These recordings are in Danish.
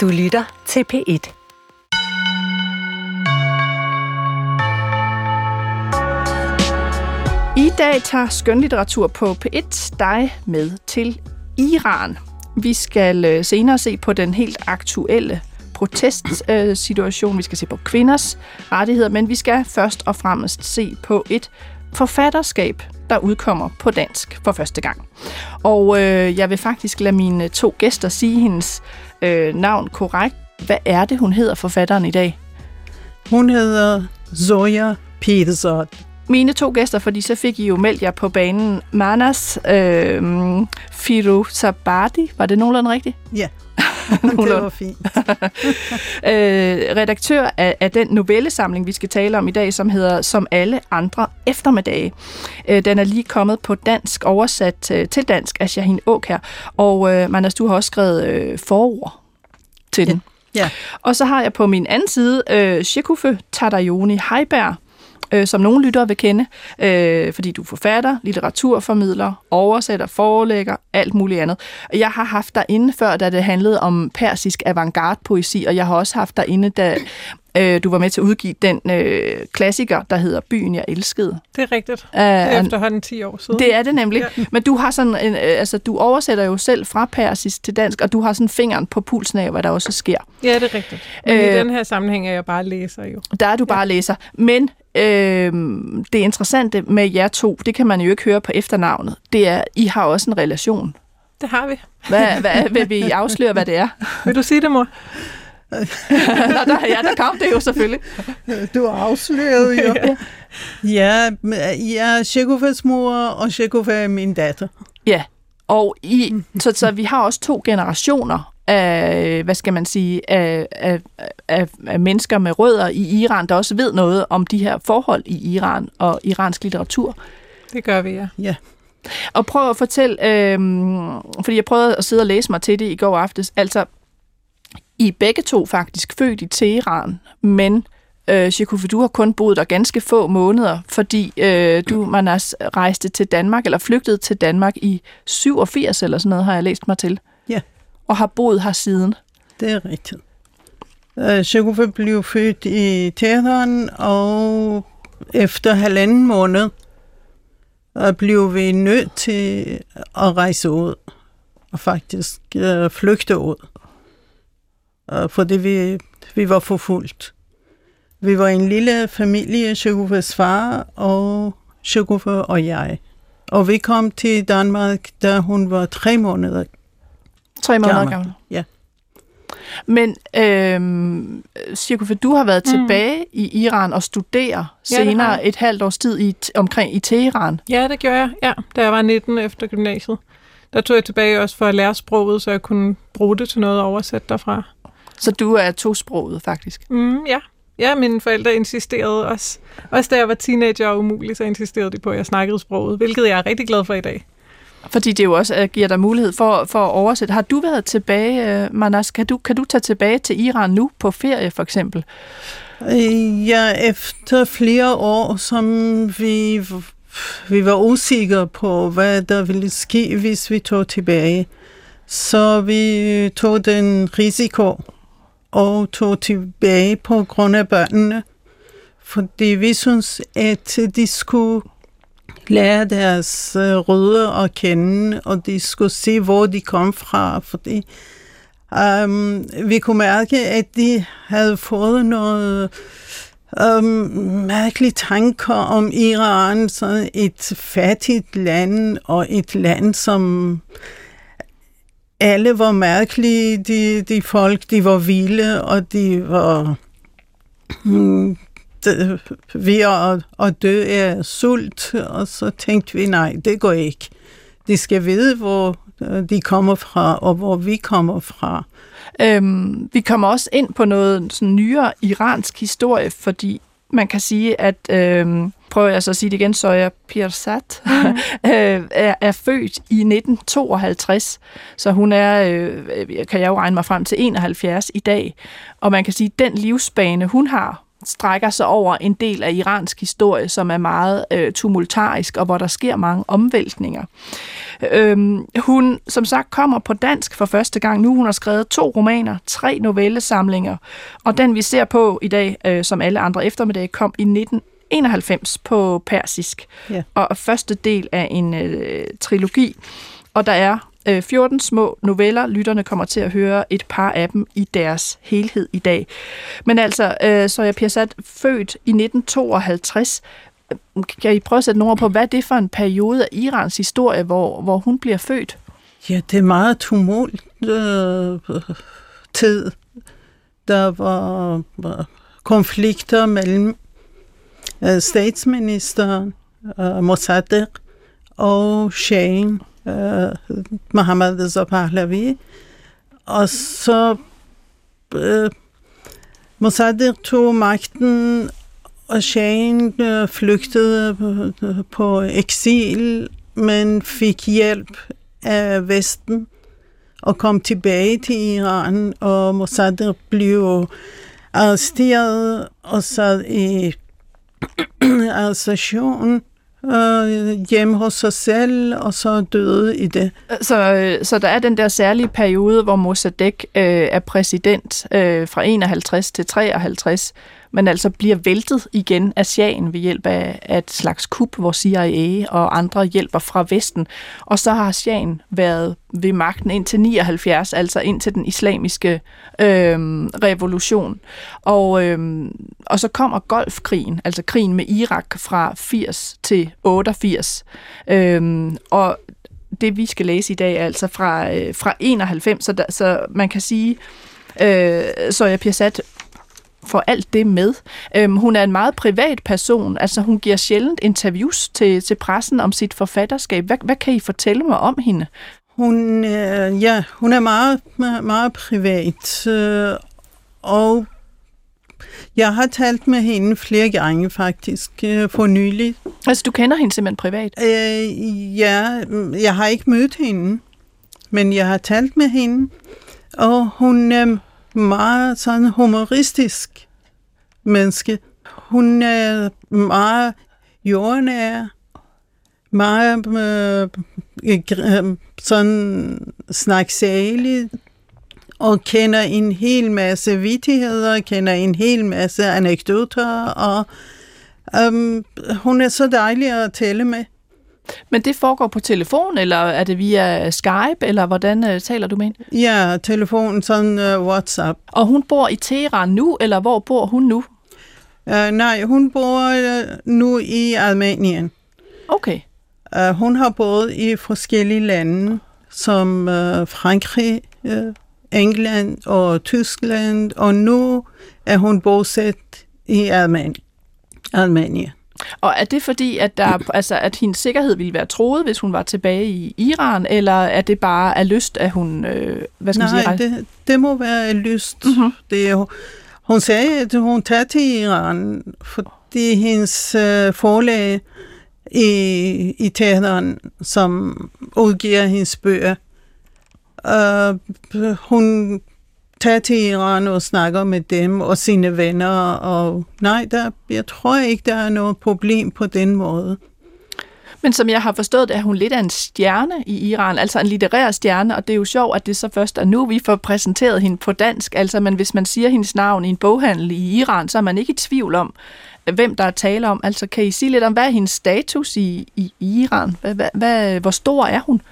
Du lytter til P1. I dag tager skønlitteratur på P1 dig med til Iran. Vi skal øh, senere se på den helt aktuelle protestsituation. Vi skal se på kvinders rettigheder, men vi skal først og fremmest se på et forfatterskab, der udkommer på dansk for første gang. Og øh, jeg vil faktisk lade mine to gæster sige hendes øh, navn korrekt. Hvad er det, hun hedder, forfatteren i dag? Hun hedder Zoya Petersen. Mine to gæster, fordi så fik I jo meldt jer på banen. Manas øh, Firuzabadi, var det nogenlunde rigtigt? Ja, det var fint. øh, redaktør af, af den novellesamling, vi skal tale om i dag, som hedder Som alle andre eftermiddage. Øh, den er lige kommet på dansk, oversat øh, til dansk af Shahin Åkær. Og øh, Manas, du har også skrevet øh, forord til den. Ja. Og så har jeg på min anden side øh, Shekufe Tadayoni Heiberg, øh, som nogle lyttere vil kende, øh, fordi du er forfatter, litteraturformidler, oversætter, forelægger, alt muligt andet. Jeg har haft dig inde før, da det handlede om persisk avantgarde-poesi, og jeg har også haft dig inde, da øh, du var med til at udgive den øh, klassiker, der hedder Byen, jeg elskede. Det er rigtigt. Det er efterhånden 10 år siden. Det er det nemlig. Ja. Men du har sådan en, øh, altså du oversætter jo selv fra persisk til dansk, og du har sådan fingeren på pulsen af, hvad der også sker. Ja, det er rigtigt. Men øh, i den her sammenhæng er jeg bare læser jo. Der er du bare ja. læser. Men øh, det interessante med jer to, det kan man jo ikke høre på efternavnet, det er, I har også en relation. Det har vi. Hvad, hvad vil vi afsløre, hvad det er? Vil du sige det, mor? Nå, der, ja, der kom det jo selvfølgelig. Du afslørede jo. ja, jeg er Shekufas mor, og Shekufa er min datter. Ja, og I, så, så vi har også to generationer af, hvad skal man sige, af, af, af, af mennesker med rødder i Iran, der også ved noget om de her forhold i Iran og iransk litteratur. Det gør vi, ja. Ja. Og prøv at fortælle, øh, fordi jeg prøvede at sidde og læse mig til det i går aftes, altså i er begge to faktisk født i Teheran, men øh, Shekufe, du har kun boet der ganske få måneder, fordi øh, du, Manas, rejste til Danmark, eller flygtede til Danmark i 87 eller sådan noget, har jeg læst mig til. Og har boet her siden. Det er rigtigt. Øh, Sjekova blev født i Teheran, og efter halvanden måned øh, blev vi nødt til at rejse ud, og faktisk uh, flygte ud fordi vi, vi var forfulgt. Vi var en lille familie, Shagufas far og Shagufa og jeg. Og vi kom til Danmark, da hun var tre måneder Tre måneder gammel? gammel. Ja. Men øhm, Shagufa, du har været mm. tilbage i Iran og studere ja, senere et halvt års tid i, omkring i Teheran. Ja, det gjorde jeg. Ja, da jeg var 19 efter gymnasiet. Der tog jeg tilbage også for at lære sproget, så jeg kunne bruge det til noget oversætte derfra. Så du er tosproget, faktisk? Mm, ja. Ja, mine forældre insisterede også. Også da jeg var teenager og umulig, så insisterede de på, at jeg snakkede sproget, hvilket jeg er rigtig glad for i dag. Fordi det jo også giver dig mulighed for, for at oversætte. Har du været tilbage, øh, Manas? Kan du, kan du tage tilbage til Iran nu på ferie, for eksempel? Øh, ja, efter flere år, som vi, vi var usikre på, hvad der ville ske, hvis vi tog tilbage. Så vi øh, tog den risiko og tog tilbage på grund af børnene, fordi vi synes, at de skulle lære deres øh, rødder at kende, og de skulle se, hvor de kom fra, fordi um, vi kunne mærke, at de havde fået noget um, mærkelige tanker om Iran, så et fattigt land, og et land, som alle var mærkelige, de, de folk, de var vilde, og de var hmm, de, ved at, at dø af sult, og så tænkte vi, nej, det går ikke. De skal vide, hvor de kommer fra, og hvor vi kommer fra. Øhm, vi kommer også ind på noget sådan nyere iransk historie, fordi man kan sige, at øhm, prøver jeg så at sige det igen, så er Pirsat mm. øh, er, er født i 1952, så hun er, øh, kan jeg jo regne mig frem til, 71 i dag. Og man kan sige, at den livsbane, hun har, strækker sig over en del af iransk historie, som er meget øh, tumultarisk, og hvor der sker mange omvæltninger. Øhm, hun, som sagt, kommer på dansk for første gang nu. Hun har skrevet to romaner, tre novellesamlinger, og den vi ser på i dag, øh, som alle andre eftermiddag, kom i 1991 på persisk, Ja. og første del af en øh, trilogi. Og der er øh, 14 små noveller. Lytterne kommer til at høre et par af dem i deres helhed i dag. Men altså, øh, så er Pirsat født i 1952. Øh, kan I prøve at sætte nogle ord på, hvad er det for en periode af Irans historie, hvor, hvor hun bliver født? Ja, det er meget tumult øh, tid. Der var, var konflikter mellem øh, statsministeren øh, Mossadegh og shahen øh, Mohammad Reza Pahlavi. Og så øh, Mossadegh tog magten, og shahen øh, flygtede øh, på eksil, men fik hjælp af Vesten og kom tilbage til Iran, og Mossadegh blev arresteret og sad i arrestation øh, hjemme hos sig selv, og så døde i det. Så, øh, så der er den der særlige periode, hvor Mossadegh øh, er præsident øh, fra 51 til 53, men altså bliver væltet igen af sjagen ved hjælp af, et slags kup, hvor CIA og andre hjælper fra Vesten. Og så har sjagen været ved magten indtil 79, altså indtil den islamiske øh, revolution. Og, øh, og så kommer Golfkrigen, altså krigen med Irak fra 80 til 88. Øh, og det, vi skal læse i dag, er altså fra, øh, fra 91, så, der, så man kan sige, øh, så jeg Pirsat får alt det med. Øhm, hun er en meget privat person, altså hun giver sjældent interviews til, til pressen om sit forfatterskab. Hvad, hvad kan I fortælle mig om hende? Hun, øh, ja, hun er meget, meget, meget privat, øh, og jeg har talt med hende flere gange faktisk øh, for nylig. Altså, du kender hende simpelthen privat? Øh, ja, jeg har ikke mødt hende, men jeg har talt med hende, og hun er meget sådan humoristisk menneske. Hun er meget jordnær, meget øh, øh, sådan snaksalig, og kender en hel masse vittigheder, kender en hel masse anekdoter, og um, hun er så dejlig at tale med. Men det foregår på telefon, eller er det via Skype, eller hvordan uh, taler du med hende? Ja, telefon, sådan uh, WhatsApp. Og hun bor i Teheran nu, eller hvor bor hun nu? Uh, nej, hun bor uh, nu i Armenien. Okay. Uh, hun har boet i forskellige lande, som uh, Frankrig, uh, England og Tyskland, og nu er hun bosat i Armenien. Armenien. Og er det fordi, at, der, altså, at hendes sikkerhed ville være troet, hvis hun var tilbage i Iran, eller er det bare af lyst, at hun, øh, hvad skal Nej, man sige, det, det må være lyst. Mhm. Det er, hun sagde, at hun tager til Iran, fordi hendes øh, forlag i, i Teheran, som udgiver hendes bøger, øh, hun tage til Iran og snakker med dem og sine venner, og nej, der, jeg tror ikke, der er noget problem på den måde. Men som jeg har forstået det, er hun lidt af en stjerne i Iran, altså en litterær stjerne, og det er jo sjovt, at det så først er nu, vi får præsenteret hende på dansk. Altså, men hvis man siger hendes navn i en boghandel i Iran, så er man ikke i tvivl om, øh, hvem der er tale om. Altså, kan I sige lidt om, hvad er hendes status i, i Iran? Hvad, hvad, hvad, hvor stor er hun?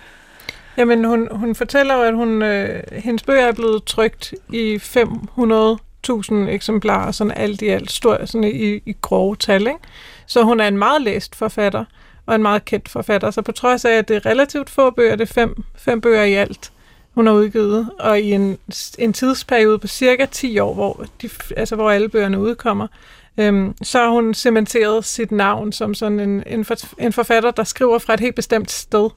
Jamen, hun, hun fortæller jo, at hun, øh, hendes bøger er blevet trygt i 500.000 eksemplarer, sådan alt i alt, stor, sådan i, i grove tal. Ikke? Så hun er en meget læst forfatter, og en meget kendt forfatter. Så på trods af, at det er relativt få bøger, det er fem, fem bøger i alt, hun har udgivet, og i en, en tidsperiode på cirka 10 år, hvor, de, altså hvor alle bøgerne udkommer, øhm, så har hun cementeret sit navn som sådan en, en, for, en forfatter, der skriver fra et helt bestemt sted.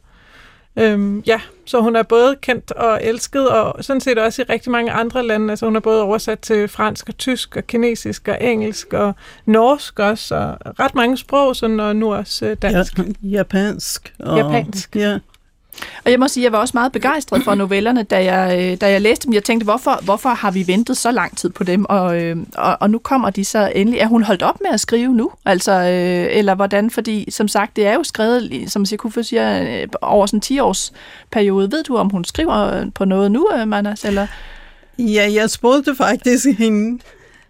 Øhm, ja, så hun er både kendt og elsket, og sådan set også i rigtig mange andre lande. Altså hun er både oversat til fransk og tysk og kinesisk og engelsk og norsk også, og ret mange sprog, sådan, og nu også øh, dansk. Ja, japansk. Og, Japansk. Ja. Og jeg må sige, jeg var også meget begejstret for novellerne, da jeg, øh, da jeg læste dem. Jeg tænkte, hvorfor, hvorfor har vi ventet så lang tid på dem? Og, øh, og, og nu kommer de så endelig. Er hun holdt op med at skrive nu? Altså, øh, eller hvordan? Fordi, som sagt, det er jo skrevet, som Sikufo siger, øh, over sådan en 10-års periode. Ved du, om hun skriver på noget nu, Manas? Eller? Ja, jeg spurgte faktisk hende,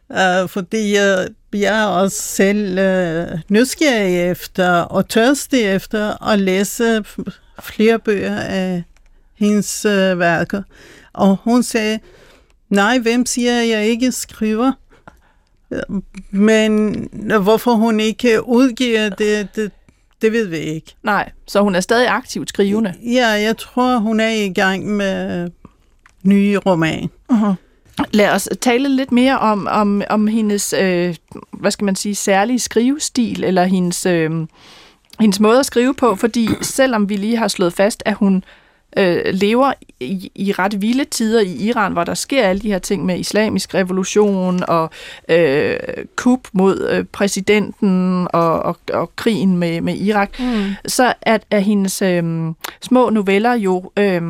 uh, fordi jeg, jeg er også selv nysgerrig efter og tørstig efter at læse flere bøger af hendes uh, værker. Og hun sagde, nej, hvem siger, at jeg ikke skriver? Men hvorfor hun ikke udgiver det, det, det ved vi ikke. Nej, så hun er stadig aktivt skrivende? Ja, jeg tror, hun er i gang med nye roman. Uh-huh. Lad os tale lidt mere om, om, om hendes, øh, hvad skal man sige, særlige skrivestil, eller hendes, øh, hendes måde at skrive på, fordi selvom vi lige har slået fast, at hun øh, lever i, i ret vilde tider i Iran, hvor der sker alle de her ting med islamisk revolution og øh, kup mod øh, præsidenten og, og, og krigen med, med Irak, mm. så er, er hendes øh, små noveller jo... Øh,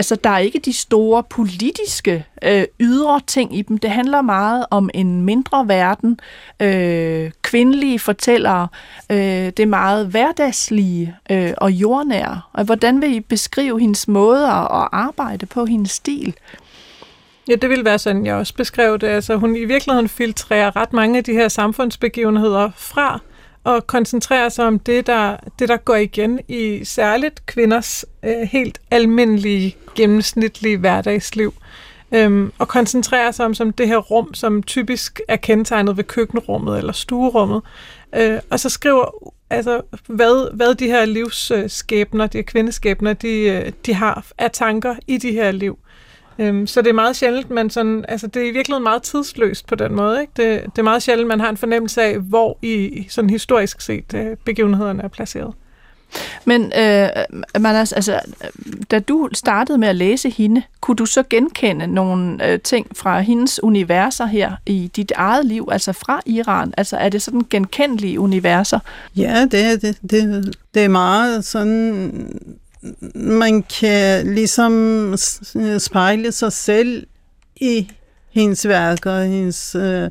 Altså, der er ikke de store politiske øh, ydre ting i dem. Det handler meget om en mindre verden, øh, kvindelige fortællere, øh, det er meget hverdagslige øh, og jordnære. Og hvordan vil I beskrive hendes måde at arbejde på, hendes stil? Ja, det vil være sådan, jeg også beskrev det. Altså, hun i virkeligheden filtrerer ret mange af de her samfundsbegivenheder fra og koncentrere sig om det, der, det, der går igen i særligt kvinders øh, helt almindelige, gennemsnitlige hverdagsliv. Øhm, og koncentrere sig om som det her rum, som typisk er kendetegnet ved køkkenrummet eller stuerummet. Øh, og så skriver altså, hvad, hvad de her livsskæbner, øh, de her kvindeskæbner, de, øh, de har af tanker i de her liv. Øhm, så det er meget sjældent, men sådan, altså det er i virkeligheden meget tidsløst på den måde. Ikke? Det, det er meget sjældent, man har en fornemmelse af, hvor i sådan historisk set øh, begivenhederne er placeret. Men øh, Manas, altså, da du startede med at læse hende, kunne du så genkende nogle øh, ting fra hendes universer her i dit eget liv, altså fra Iran? Altså er det sådan genkendelige universer? Ja, det er det. Det, det er meget sådan man kan ligesom øh, spejle sig selv i hendes værker, hendes øh,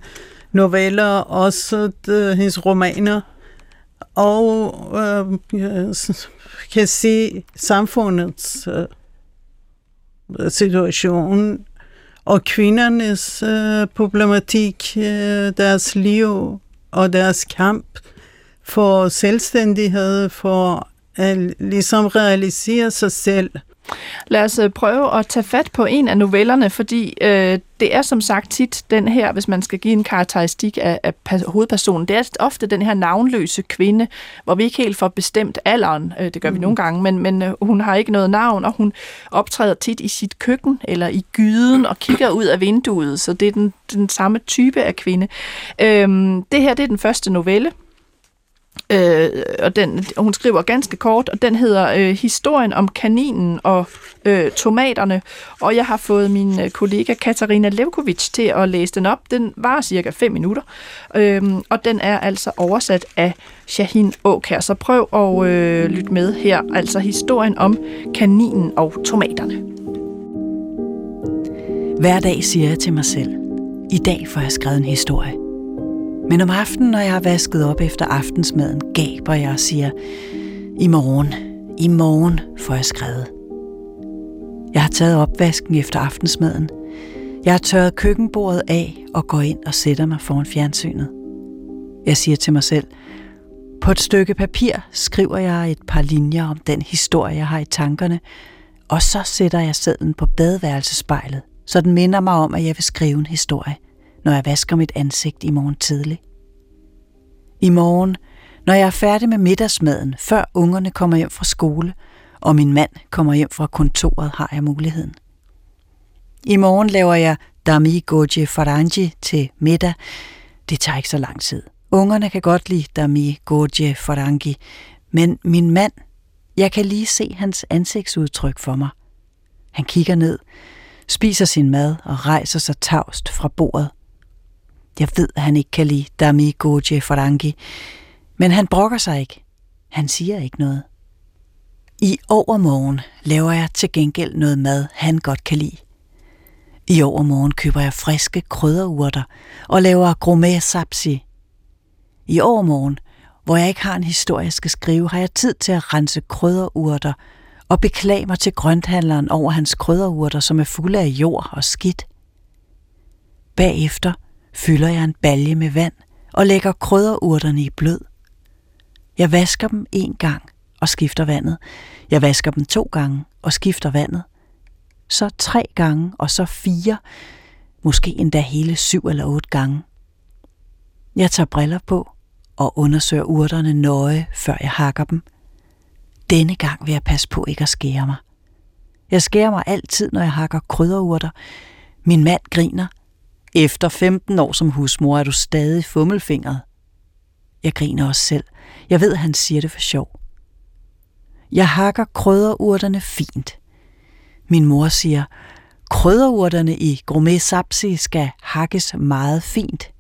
noveller, også de, hendes romaner, og øh, kan se samfundets øh, situation og kvindernes øh, problematik, øh, deres liv og deres kamp for selvstændighed, for at ligesom realisere sig selv. Lad os øh, prøve at tage fat på en af novellerne, fordi øh, det er som sagt tit den her, hvis man skal give en karakteristik af, af hovedpersonen, det er ofte den her navnløse kvinde, hvor vi ikke helt får bestemt alderen, øh, det gør mm. vi nogle gange, men, men øh, hun har ikke noget navn, og hun optræder tit i sit køkken eller i gyden og kigger ud af vinduet, så det er den, den samme type af kvinde. Øh, det her det er den første novelle, Øh, og den, hun skriver ganske kort, og den hedder øh, Historien om kaninen og øh, tomaterne. Og jeg har fået min øh, kollega Katarina Levkovic til at læse den op. Den var cirka 5 minutter, øh, og den er altså oversat af Shahin Åkær. Så prøv at øh, lytte med her. Altså historien om kaninen og tomaterne. Hver dag siger jeg til mig selv, i dag får jeg skrevet en historie. Men om aftenen, når jeg har vasket op efter aftensmaden, gaber jeg og siger, i morgen, i morgen får jeg skrevet. Jeg har taget opvasken efter aftensmaden. Jeg har tørret køkkenbordet af og går ind og sætter mig foran fjernsynet. Jeg siger til mig selv, på et stykke papir skriver jeg et par linjer om den historie, jeg har i tankerne, og så sætter jeg sædlen på badeværelsespejlet, så den minder mig om, at jeg vil skrive en historie – når jeg vasker mit ansigt i morgen tidlig. I morgen, når jeg er færdig med middagsmaden, før ungerne kommer hjem fra skole, og min mand kommer hjem fra kontoret, har jeg muligheden. I morgen laver jeg dami goji farangi til middag. Det tager ikke så lang tid. Ungerne kan godt lide dami goji farangi, men min mand, jeg kan lige se hans ansigtsudtryk for mig. Han kigger ned, spiser sin mad og rejser sig tavst fra bordet. Jeg ved, at han ikke kan lide Dami Goje Farangi, men han brokker sig ikke. Han siger ikke noget. I overmorgen laver jeg til gengæld noget mad, han godt kan lide. I overmorgen køber jeg friske krydderurter og laver gourmet sapsi. I overmorgen, hvor jeg ikke har en historie, jeg skal skrive, har jeg tid til at rense krydderurter og beklage mig til grønthandleren over hans krydderurter, som er fulde af jord og skidt. Bagefter fylder jeg en balje med vand og lægger krydderurterne i blød. Jeg vasker dem en gang og skifter vandet. Jeg vasker dem to gange og skifter vandet. Så tre gange og så fire, måske endda hele syv eller otte gange. Jeg tager briller på og undersøger urterne nøje, før jeg hakker dem. Denne gang vil jeg passe på ikke at skære mig. Jeg skærer mig altid, når jeg hakker krydderurter. Min mand griner. Efter 15 år som husmor er du stadig fummelfingret. Jeg griner også selv. Jeg ved, at han siger det for sjov. Jeg hakker krydderurterne fint. Min mor siger, krydderurterne i gourmet sapsi skal hakkes meget fint.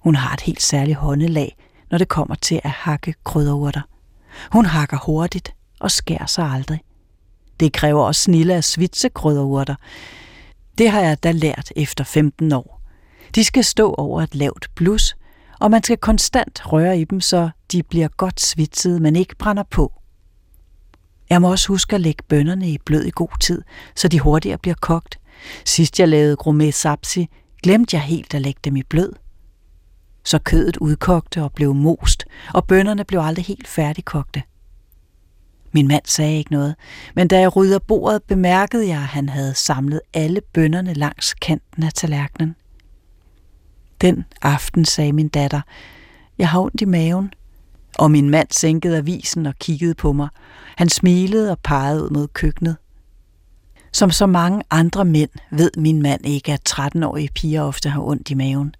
Hun har et helt særligt håndelag, når det kommer til at hakke krydderurter. Hun hakker hurtigt og skærer sig aldrig. Det kræver også snille af svitse krydderurter. Det har jeg da lært efter 15 år. De skal stå over et lavt blus, og man skal konstant røre i dem, så de bliver godt svitsede, men ikke brænder på. Jeg må også huske at lægge bønnerne i blød i god tid, så de hurtigere bliver kogt. Sidst jeg lavede gourmet sapsi, glemte jeg helt at lægge dem i blød. Så kødet udkogte og blev most, og bønnerne blev aldrig helt færdigkogte. Min mand sagde ikke noget, men da jeg rydder bordet, bemærkede jeg, at han havde samlet alle bønnerne langs kanten af tallerkenen. Den aften sagde min datter, jeg har ondt i maven. Og min mand sænkede avisen og kiggede på mig. Han smilede og pegede ud mod køkkenet. Som så mange andre mænd ved min mand ikke, at 13-årige piger ofte har ondt i maven.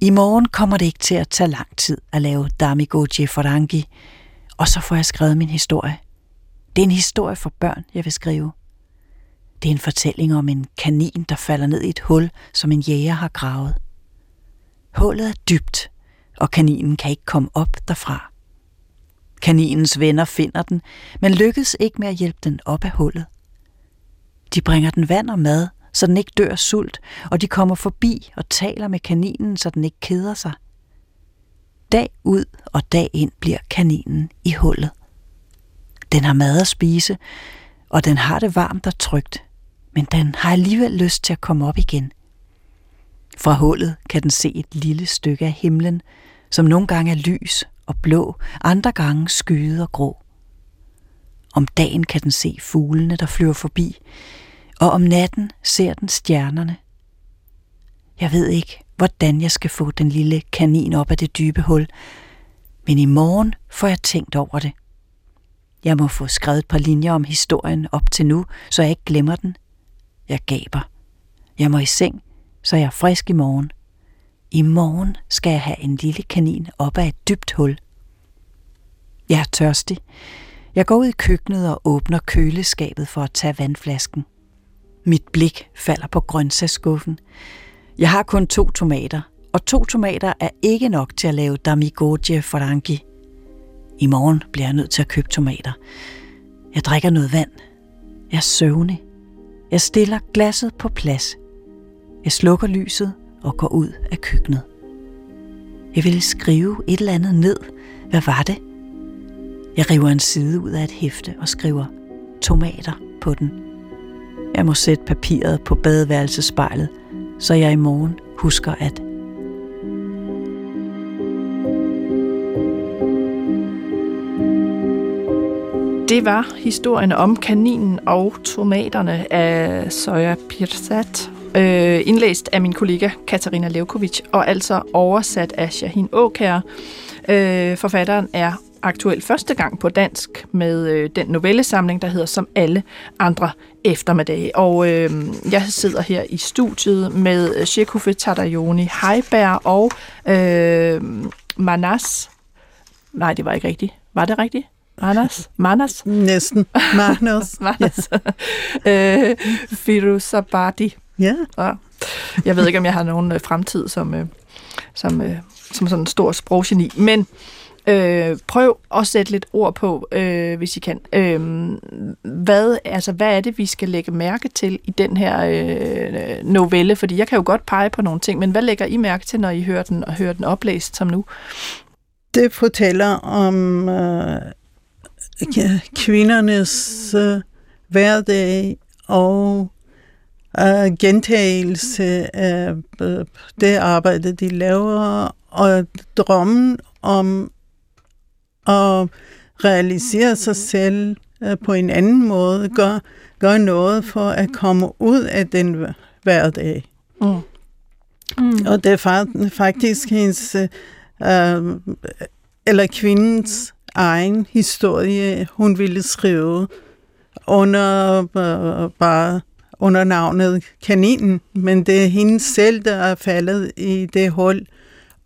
I morgen kommer det ikke til at tage lang tid at lave Damigoji Forangi, og så får jeg skrevet min historie. Det er en historie for børn, jeg vil skrive. Det er en fortælling om en kanin, der falder ned i et hul, som en jæger har gravet. Hullet er dybt, og kaninen kan ikke komme op derfra. Kaninens venner finder den, men lykkes ikke med at hjælpe den op af hullet. De bringer den vand og mad, så den ikke dør sult, og de kommer forbi og taler med kaninen, så den ikke keder sig. Dag ud og dag ind bliver kaninen i hullet. Den har mad at spise, og den har det varmt og trygt, men den har alligevel lyst til at komme op igen. Fra hullet kan den se et lille stykke af himlen, som nogle gange er lys og blå, andre gange skyet og grå. Om dagen kan den se fuglene, der flyver forbi, og om natten ser den stjernerne. Jeg ved ikke, hvordan jeg skal få den lille kanin op af det dybe hul, men i morgen får jeg tænkt over det. Jeg må få skrevet et par linjer om historien op til nu, så jeg ikke glemmer den. Jeg gaber. Jeg må i seng, så jeg er frisk i morgen. I morgen skal jeg have en lille kanin op af et dybt hul. Jeg er tørstig. Jeg går ud i køkkenet og åbner køleskabet for at tage vandflasken. Mit blik falder på grøntsagsskuffen. Jeg har kun to tomater, og to tomater er ikke nok til at lave damigoje farangi. I morgen bliver jeg nødt til at købe tomater. Jeg drikker noget vand. Jeg er søvnig. Jeg stiller glasset på plads. Jeg slukker lyset og går ud af køkkenet. Jeg ville skrive et eller andet ned. Hvad var det? Jeg river en side ud af et hæfte og skriver tomater på den. Jeg må sætte papiret på badeværelsespejlet, så jeg i morgen husker at Det var historien om kaninen og tomaterne af Soja Pirsat, øh, indlæst af min kollega Katarina Levkovic, og altså oversat af Shahin Åkær. Øh, forfatteren er aktuelt første gang på dansk med øh, den novellesamling, der hedder Som alle andre eftermiddage. Og øh, jeg sidder her i studiet med Shekufe Tadayoni Heiberg og øh, Manas. Nej, det var ikke rigtigt. Var det rigtigt? Manas? Manas? Næsten. Manas. Manas. øh, Firuzabadi. Ja. Jeg ved ikke, om jeg har nogen øh, fremtid som, øh, som, øh, som sådan en stor sproggeni, men Øh, prøv at sætte lidt ord på, øh, hvis I kan. Øh, hvad, altså, hvad er det, vi skal lægge mærke til i den her øh, novelle? Fordi jeg kan jo godt pege på nogle ting, men hvad lægger I mærke til, når I hører den, og hører den oplæst som nu? Det fortæller om øh, kvindernes øh, hverdag og øh, gentagelse af øh, det arbejde, de laver, og drømmen om at realisere sig selv øh, på en anden måde, gør, gør noget for at komme ud af den hverdag. Mm. Mm. Og det er faktisk hendes, øh, eller kvindens egen historie, hun ville skrive under øh, bare under navnet Kaninen, men det er hende selv, der er faldet i det hul,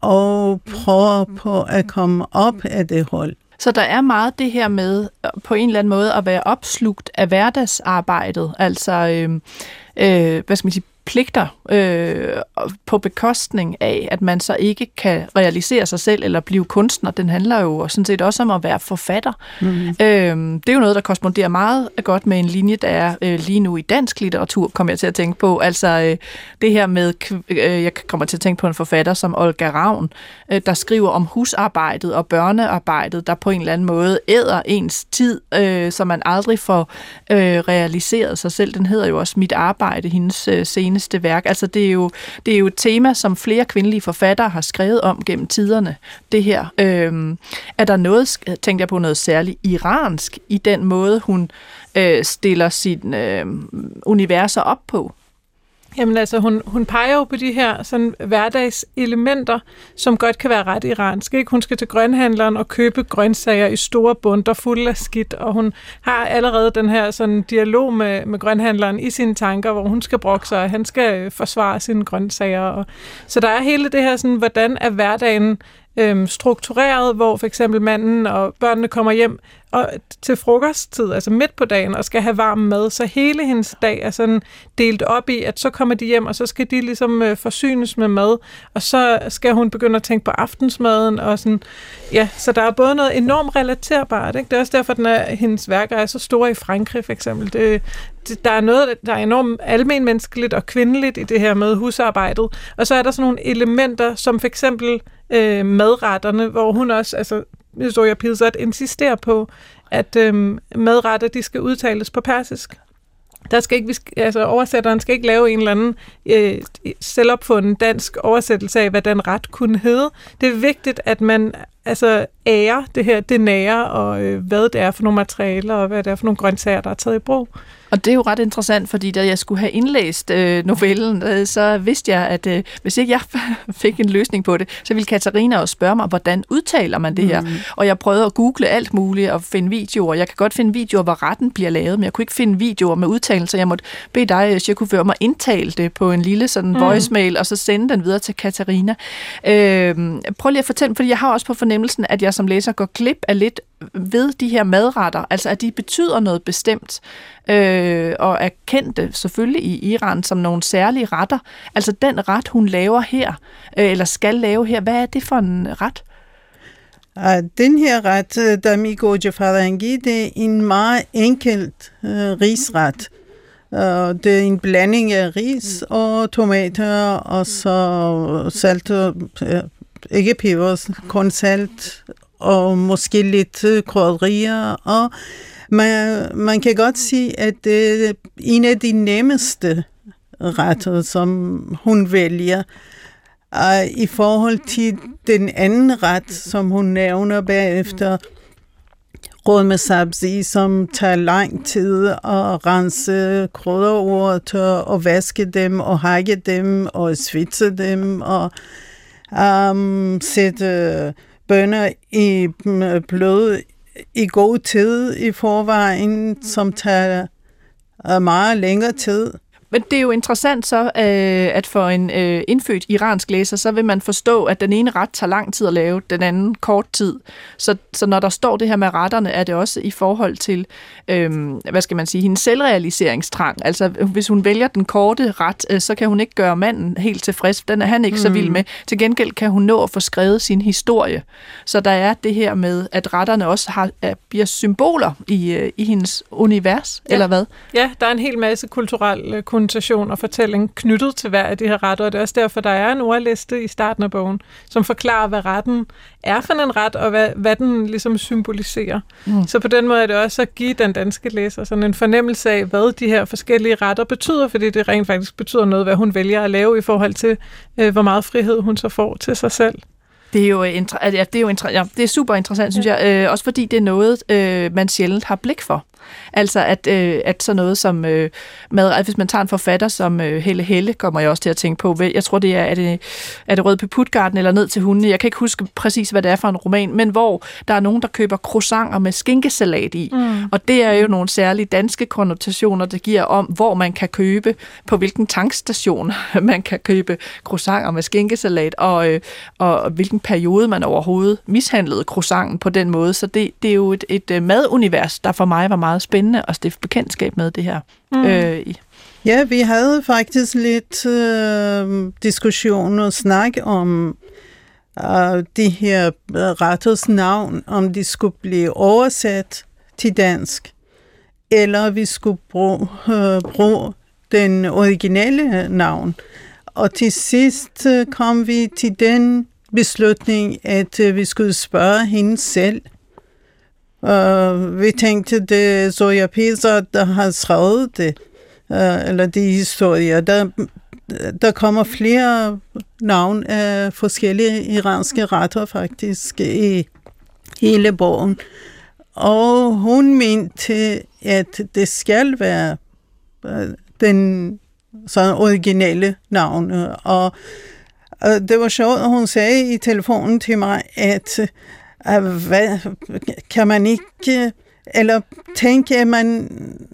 og prøver på at komme op af det hul. Så der er meget det her med øh, på en eller anden måde at være opslugt af hverdagsarbejdet, altså øh, øh, hvad skal man sige, pligter øh, på bekostning af, at man så ikke kan realisere sig selv eller blive kunstner. Den handler jo sådan set også om at være forfatter. Mm. Øh, det er jo noget, der korresponderer meget godt med en linje, der er øh, lige nu i dansk litteratur, kommer jeg til at tænke på. Altså øh, det her med, øh, jeg kommer til at tænke på en forfatter som Olga Ravn, øh, der skriver om husarbejdet og børnearbejdet, der på en eller anden måde æder ens tid, øh, så man aldrig får øh, realiseret sig selv. Den hedder jo også Mit arbejde, hendes øh, scene eneste værk. Altså det er, jo, det er jo et tema, som flere kvindelige forfattere har skrevet om gennem tiderne, det her. Øhm, er der noget, tænkte jeg på noget særligt iransk i den måde, hun øh, stiller sine øh, universer op på? Jamen altså, hun, hun peger jo på de her sådan, hverdagselementer, som godt kan være ret iranske. Ikke? Hun skal til grønhandleren og købe grøntsager i store bunder fulde af skidt, og hun har allerede den her sådan, dialog med, med grønhandleren i sine tanker, hvor hun skal brokke sig, og han skal øh, forsvare sine grøntsager. Og, så der er hele det her, sådan, hvordan er hverdagen øhm, struktureret, hvor for eksempel manden og børnene kommer hjem og til frokosttid, altså midt på dagen, og skal have varm mad. Så hele hendes dag er sådan delt op i, at så kommer de hjem, og så skal de ligesom øh, forsynes med mad, og så skal hun begynde at tænke på aftensmaden, og sådan, ja, så der er både noget enormt relaterbart, ikke? Det er også derfor, at er, hendes værker er så store i Frankrig, for eksempel. Det, det, der er noget, der er enormt almenmenneskeligt og kvindeligt i det her med husarbejdet, og så er der sådan nogle elementer, som for eksempel øh, madretterne, hvor hun også, altså Zoya Pilsat insisterer på, at øhm, madretter de skal udtales på persisk. Der skal ikke, altså oversætteren skal ikke lave en eller anden øh, selvopfundet dansk oversættelse af, hvad den ret kunne hedde. Det er vigtigt, at man altså ærer det her, det nære, og øh, hvad det er for nogle materialer, og hvad det er for nogle grøntsager, der er taget i brug. Og det er jo ret interessant, fordi da jeg skulle have indlæst øh, novellen, øh, så vidste jeg, at øh, hvis ikke jeg fik en løsning på det, så ville Katarina også spørge mig, hvordan udtaler man det her? Mm. Og jeg prøvede at google alt muligt og finde videoer. Jeg kan godt finde videoer, hvor retten bliver lavet, men jeg kunne ikke finde videoer med udtalelser. Jeg måtte bede dig, jeg kunne føre mig indtale det på en lille sådan mm. voicemail, og så sende den videre til Katarina. Øh, prøv lige at fortælle, fordi jeg har også på fornemmelsen, at jeg som læser går glip af lidt ved de her madretter, altså at de betyder noget bestemt, øh, og er kendte selvfølgelig i Iran som nogle særlige retter. Altså den ret, hun laver her, øh, eller skal lave her, hvad er det for en ret? Den her ret, øh, Damigo Jafarangi, det er en meget enkelt uh, risret. Uh, det er en blanding af ris og tomater, og så salt, uh, ikke peber, kun salt og måske lidt øh, krydderier, og man, man kan godt sige, at det er en af de nemmeste retter, som hun vælger, Og i forhold til den anden ret, som hun nævner bagefter, råd med sabzi, som tager lang tid at rense krydderurter og vaske dem og hakke dem og svitse dem og um, sætte bønner i øh, blød i god tid i forvejen, som tager meget længere tid. Men det er jo interessant så, øh, at for en øh, indfødt iransk læser, så vil man forstå, at den ene ret tager lang tid at lave, den anden kort tid. Så, så når der står det her med retterne, er det også i forhold til, øh, hvad skal man sige, hendes selvrealiseringstrang. Altså hvis hun vælger den korte ret, øh, så kan hun ikke gøre manden helt tilfreds. Den er han ikke mm. så vild med. Til gengæld kan hun nå at få skrevet sin historie. Så der er det her med, at retterne også har, er, bliver symboler i, øh, i hendes univers, ja. eller hvad? Ja, der er en hel masse kulturel konnotation og fortælling knyttet til hver af de her retter, og det er også derfor, der er en ordliste i starten af bogen, som forklarer, hvad retten er for en ret, og hvad, hvad den ligesom symboliserer. Mm. Så på den måde er det også at give den danske læser sådan en fornemmelse af, hvad de her forskellige retter betyder, fordi det rent faktisk betyder noget, hvad hun vælger at lave i forhold til, øh, hvor meget frihed hun så får til sig selv. Det er jo, inter- ja, det er jo inter- ja, det er super interessant, synes jeg. Øh, også fordi det er noget, øh, man sjældent har blik for. Altså at, øh, at sådan noget som, øh, at hvis man tager en forfatter som øh, Helle Helle, kommer jeg også til at tænke på. Jeg tror, det er, er det, er det Røde Peputgarden eller Ned til hunden. Jeg kan ikke huske præcis, hvad det er for en roman, men hvor der er nogen, der køber croissanter med skinkesalat i. Mm. Og det er jo nogle særlige danske konnotationer, der giver om, hvor man kan købe, på hvilken tankstation man kan købe croissanter med skinkesalat, og, øh, og hvilken periode man overhovedet mishandlede croissanten på den måde. Så det, det er jo et, et madunivers, der for mig var meget spændende at stifte bekendtskab med det her. Mm. Øh, ja, vi havde faktisk lidt øh, diskussion og snak om øh, de her retters navn, om de skulle blive oversat til dansk, eller vi skulle bruge, øh, bruge den originale navn. Og til sidst øh, kom vi til den beslutning, at øh, vi skulle spørge hende selv, Uh, vi tænkte, det er Zoya Pisa, der har skrevet det, uh, eller de historier. Der, der kommer flere navn af forskellige iranske retter faktisk i hele bogen. Og hun mente, at det skal være øh, den sådan originale navn. Og og det var sjovt, at hun sagde i telefonen til mig, at hvad, kan man ikke, eller tænke, at man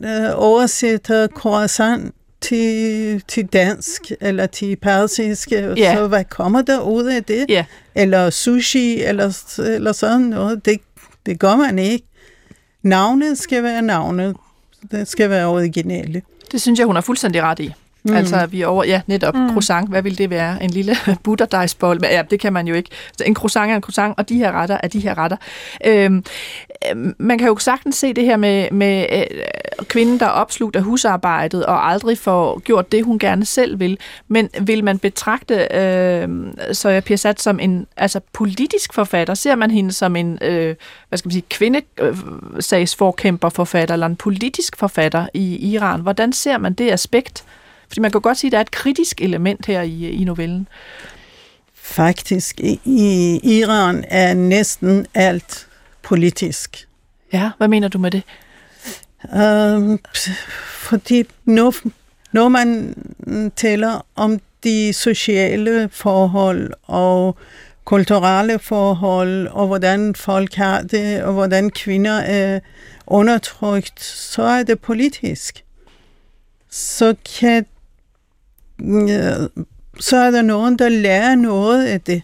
øh, oversætter croissant til, til dansk eller til persisk, yeah. så hvad kommer der ud af det? Yeah. Eller sushi, eller, eller sådan noget. Det, det gør man ikke. Navnet skal være navnet. Det skal være originale. Det synes jeg, hun er fuldstændig ret i. Mm. Altså, vi er over, ja, netop, mm. croissant, hvad vil det være? En lille butterdejsbold? Ja, det kan man jo ikke. Så en croissant er en croissant, og de her retter er de her retter. Øhm, øhm man kan jo sagtens se det her med, med øh, kvinden, der er opslugt af husarbejdet og aldrig får gjort det, hun gerne selv vil. Men vil man betragte øh, Soja Pirsat som en altså, politisk forfatter? Ser man hende som en øh, hvad skal man sige, kvindesagsforkæmper forfatter eller en politisk forfatter i Iran? Hvordan ser man det aspekt? Fordi man kan godt sige, at der er et kritisk element her i, i novellen. Faktisk, i Iran er næsten alt politisk. Ja, hvad mener du med det? Um, fordi når, når man taler om de sociale forhold og kulturelle forhold, og hvordan folk har det, og hvordan kvinder er undertrykt, så er det politisk. Så kan så er der nogen, der lærer noget af det,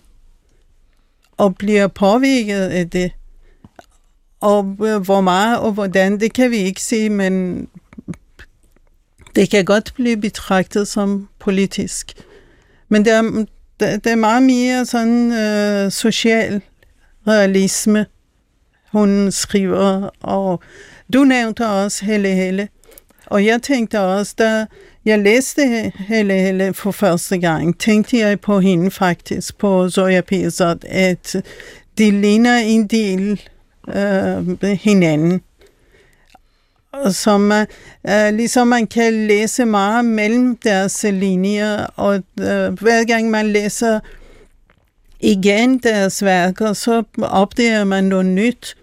og bliver påvirket af det. Og øh, hvor meget og hvordan, det kan vi ikke se, men det kan godt blive betragtet som politisk. Men det er, det er meget mere sådan øh, social realisme, hun skriver, og du nævnte også Helle Helle. Og jeg tænkte også, da jeg læste Helle Helle for første gang, tænkte jeg på hende faktisk, på Zoya Pirsat, at de ligner en del øh, hinanden. Som øh, ligesom man kan læse meget mellem deres linjer, og øh, hver gang man læser igen deres værker, så opdager man noget nyt.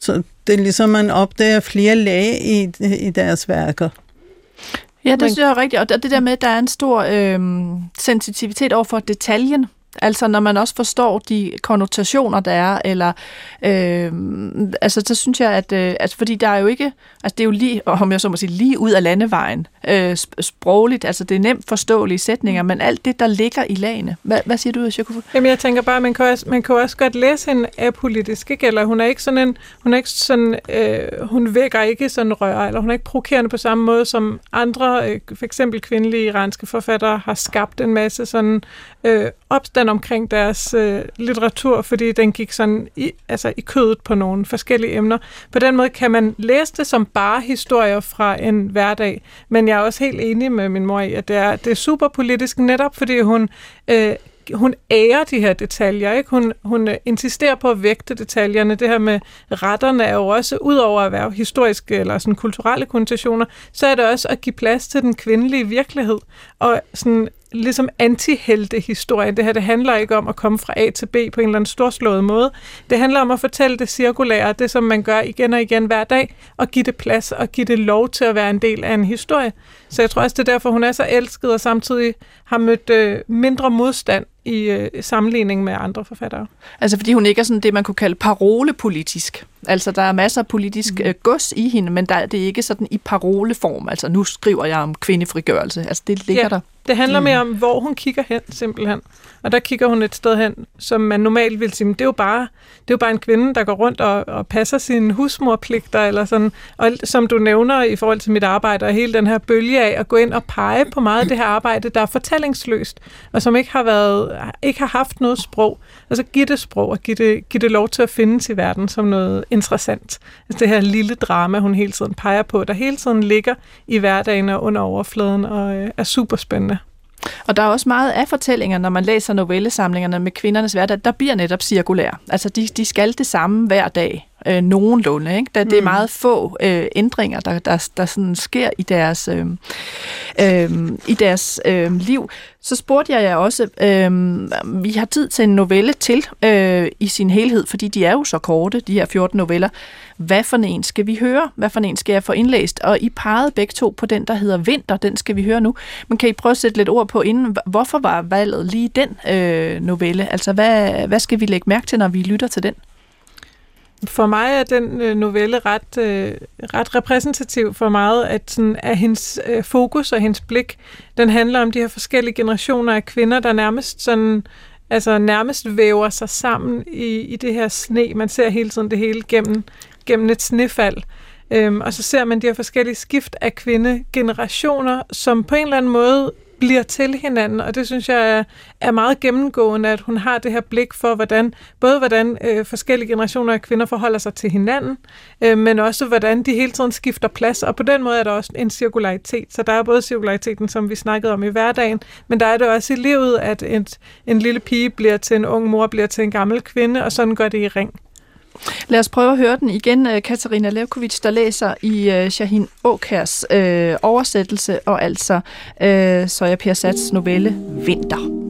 Så det er ligesom, man opdager flere lag i, i deres værker. Ja, det synes jeg er rigtigt. Og det der med, at der er en stor øh, sensitivitet over for detaljen. Altså når man også forstår de konnotationer, der er, eller øh, altså så synes jeg, at øh, altså, fordi der er jo ikke, altså det er jo lige, om jeg så må sige, lige ud af landevejen, øh, sprogligt, altså det er nemt forståelige sætninger, men alt det, der ligger i lagene. Hvad, hvad siger du, Jacob? Jamen jeg tænker bare, man kan også, man kan også godt læse hende apolitisk, ikke? Eller hun er ikke sådan en, hun er ikke sådan, øh, hun vækker ikke sådan rør, eller hun er ikke provokerende på samme måde som andre, øh, for eksempel kvindelige iranske forfattere, har skabt en masse sådan øh, opstand omkring deres øh, litteratur, fordi den gik sådan i, altså i kødet på nogle forskellige emner. På den måde kan man læse det som bare historier fra en hverdag, men jeg er også helt enig med min mor i, at det er, det er super politisk, netop fordi hun øh, hun ærer de her detaljer, ikke? Hun, hun øh, insisterer på at vægte detaljerne. Det her med retterne er jo også, udover at være historiske eller sådan kulturelle konnotationer, så er det også at give plads til den kvindelige virkelighed. Og sådan ligesom antiheltehistorien. Det her det handler ikke om at komme fra A til B på en eller anden storslået måde. Det handler om at fortælle det cirkulære, det som man gør igen og igen hver dag, og give det plads og give det lov til at være en del af en historie. Så jeg tror også, det er derfor, hun er så elsket og samtidig har mødt øh, mindre modstand i øh, sammenligning med andre forfattere. Altså fordi hun ikke er sådan det, man kunne kalde parolepolitisk. Altså der er masser af politisk mm. øh, gods i hende, men der, det er ikke sådan i paroleform. Altså nu skriver jeg om kvindefrigørelse. Altså det ligger ja, der. det handler mm. mere om, hvor hun kigger hen simpelthen. Og der kigger hun et sted hen, som man normalt vil sige, det er jo bare, det er jo bare en kvinde, der går rundt og, og passer sine husmorpligter, eller sådan. Og som du nævner i forhold til mit arbejde, og hele den her bølge af at gå ind og pege på meget af det her arbejde, der er fortællingsløst, og som ikke har, været, ikke har haft noget sprog. Altså give det sprog, og give det, give det lov til at findes i verden som noget interessant. Altså det her lille drama, hun hele tiden peger på, der hele tiden ligger i hverdagen og under overfladen, og øh, er super spændende. Og der er også meget af fortællinger, når man læser novellesamlingerne med kvindernes hverdag, der bliver netop cirkulær. Altså de, de skal det samme hver dag, øh, nogenlunde. Ikke? Der, mm. Det er mm. meget få øh, ændringer, der, der, der sådan sker i deres, øh, øh, i deres øh, liv. Så spurgte jeg jer også, øh, vi har tid til en novelle til øh, i sin helhed, fordi de er jo så korte, de her 14 noveller. Hvad for en skal vi høre? Hvad for en skal jeg få indlæst? Og I pegede begge to på den, der hedder Vinter, den skal vi høre nu. Men kan I prøve at sætte lidt ord på inden, hvorfor var valget lige den øh, novelle? Altså hvad, hvad skal vi lægge mærke til, når vi lytter til den? For mig er den øh, novelle ret, øh, ret repræsentativ for meget at sådan, af hendes øh, fokus og hendes blik. Den handler om de her forskellige generationer af kvinder, der nærmest sådan altså nærmest væver sig sammen i, i det her sne. Man ser hele tiden det hele gennem, gennem et snefald. Øhm, og så ser man de her forskellige skift af kvindegenerationer, som på en eller anden måde bliver til hinanden, og det synes jeg er, er meget gennemgående, at hun har det her blik for, hvordan både hvordan øh, forskellige generationer af kvinder forholder sig til hinanden, øh, men også hvordan de hele tiden skifter plads, og på den måde er der også en cirkularitet. Så der er både cirkulariteten, som vi snakkede om i hverdagen, men der er det også i livet, at et, en lille pige bliver til en ung mor, bliver til en gammel kvinde, og sådan går det i ring. Lad os prøve at høre den igen. Øh, Katarina Levkovic, der læser i uh, Shahin Åkærs uh, oversættelse, og altså uh, Per Sats novelle Vinter.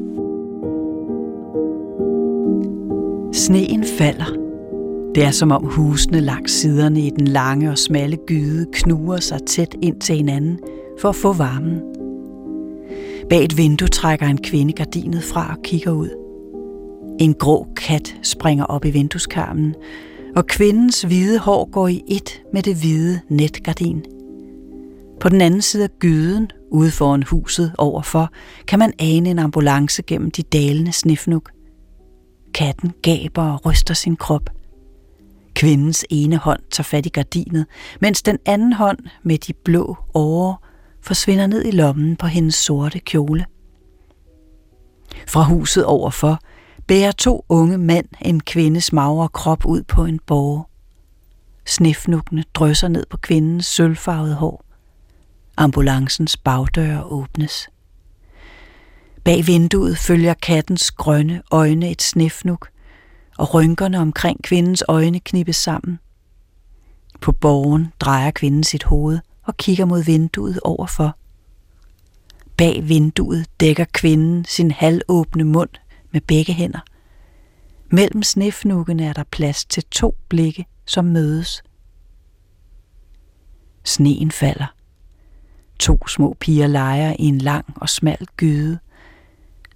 Sneen falder. Det er som om husene langs siderne i den lange og smalle gyde knuger sig tæt ind til hinanden for at få varmen. Bag et vindue trækker en kvinde gardinet fra og kigger ud – en grå kat springer op i vindueskarmen, og kvindens hvide hår går i et med det hvide netgardin. På den anden side af gyden, ude foran huset overfor, kan man ane en ambulance gennem de dalende snifnuk. Katten gaber og ryster sin krop. Kvindens ene hånd tager fat i gardinet, mens den anden hånd med de blå åre forsvinder ned i lommen på hendes sorte kjole. Fra huset overfor bærer to unge mænd en kvindes magre krop ud på en borg. Snefnukkene drysser ned på kvindens sølvfarvede hår. Ambulancens bagdør åbnes. Bag vinduet følger kattens grønne øjne et snefnuk, og rynkerne omkring kvindens øjne knippes sammen. På borgen drejer kvinden sit hoved og kigger mod vinduet overfor. Bag vinduet dækker kvinden sin halvåbne mund med begge hænder. Mellem snefnukkene er der plads til to blikke, som mødes. Sneen falder. To små piger leger i en lang og smal gyde.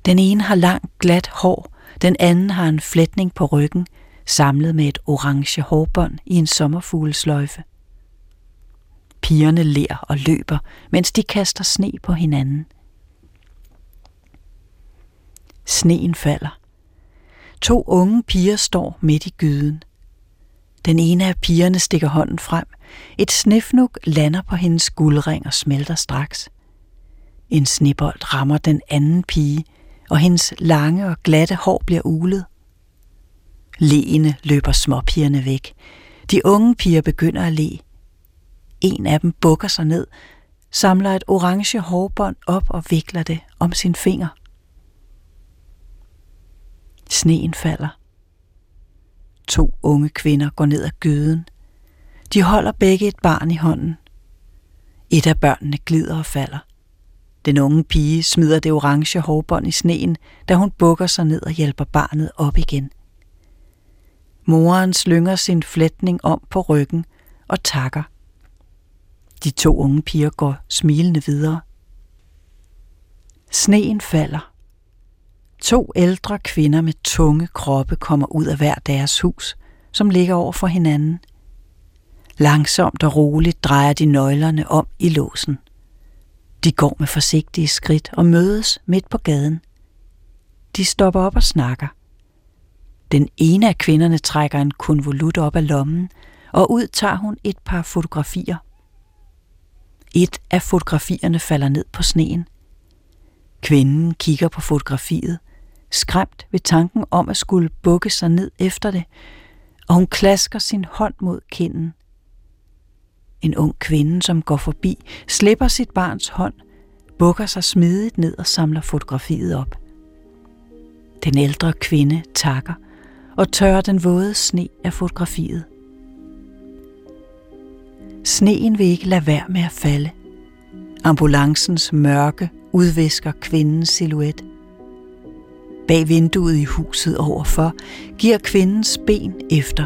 Den ene har langt glat hår, den anden har en flætning på ryggen, samlet med et orange hårbånd i en sommerfuglesløjfe. Pigerne ler og løber, mens de kaster sne på hinanden. Sneen falder. To unge piger står midt i gyden. Den ene af pigerne stikker hånden frem. Et snefnuk lander på hendes guldring og smelter straks. En snebold rammer den anden pige, og hendes lange og glatte hår bliver ulet. Leene løber småpigerne væk. De unge piger begynder at le. En af dem bukker sig ned, samler et orange hårbånd op og vikler det om sin finger. Sneen falder. To unge kvinder går ned ad gyden. De holder begge et barn i hånden. Et af børnene glider og falder. Den unge pige smider det orange hårbånd i sneen, da hun bukker sig ned og hjælper barnet op igen. Moren slynger sin flætning om på ryggen og takker. De to unge piger går smilende videre. Sneen falder. To ældre kvinder med tunge kroppe kommer ud af hver deres hus, som ligger over for hinanden. Langsomt og roligt drejer de nøglerne om i låsen. De går med forsigtige skridt og mødes midt på gaden. De stopper op og snakker. Den ene af kvinderne trækker en konvolut op af lommen, og ud tager hun et par fotografier. Et af fotografierne falder ned på sneen. Kvinden kigger på fotografiet, skræmt ved tanken om at skulle bukke sig ned efter det, og hun klasker sin hånd mod kinden. En ung kvinde, som går forbi, slipper sit barns hånd, bukker sig smidigt ned og samler fotografiet op. Den ældre kvinde takker og tørrer den våde sne af fotografiet. Sneen vil ikke lade være med at falde. Ambulancens mørke udvisker kvindens silhuet. Bag vinduet i huset overfor giver kvindens ben efter.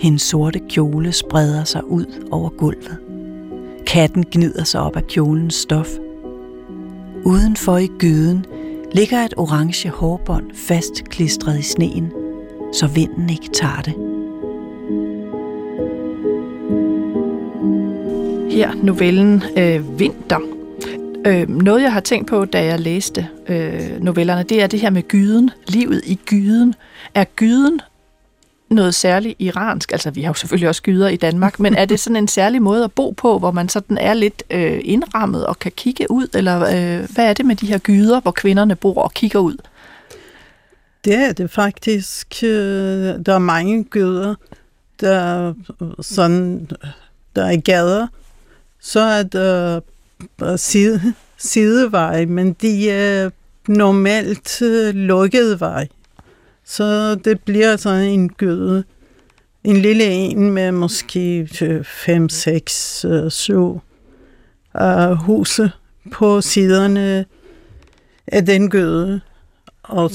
Hendes sorte kjole spreder sig ud over gulvet. Katten gnider sig op af kjolens stof. Udenfor i gyden ligger et orange hårbånd fast klistret i sneen, så vinden ikke tager det. Her novellen øh, Vinter. Øh, noget, jeg har tænkt på, da jeg læste øh, novellerne, det er det her med gyden, livet i gyden. Er gyden noget særligt iransk? Altså, vi har jo selvfølgelig også gyder i Danmark, men er det sådan en særlig måde at bo på, hvor man sådan er lidt øh, indrammet og kan kigge ud? Eller øh, hvad er det med de her gyder, hvor kvinderne bor og kigger ud? Det er det faktisk. Øh, der er mange gyder, der, øh, sådan, øh, der er gader. Så er der side, sideveje, men de er normalt øh, lukkede vej. Så det bliver sådan en gøde. En lille en med måske 5, 6, 7 huse på siderne af den gøde. Og,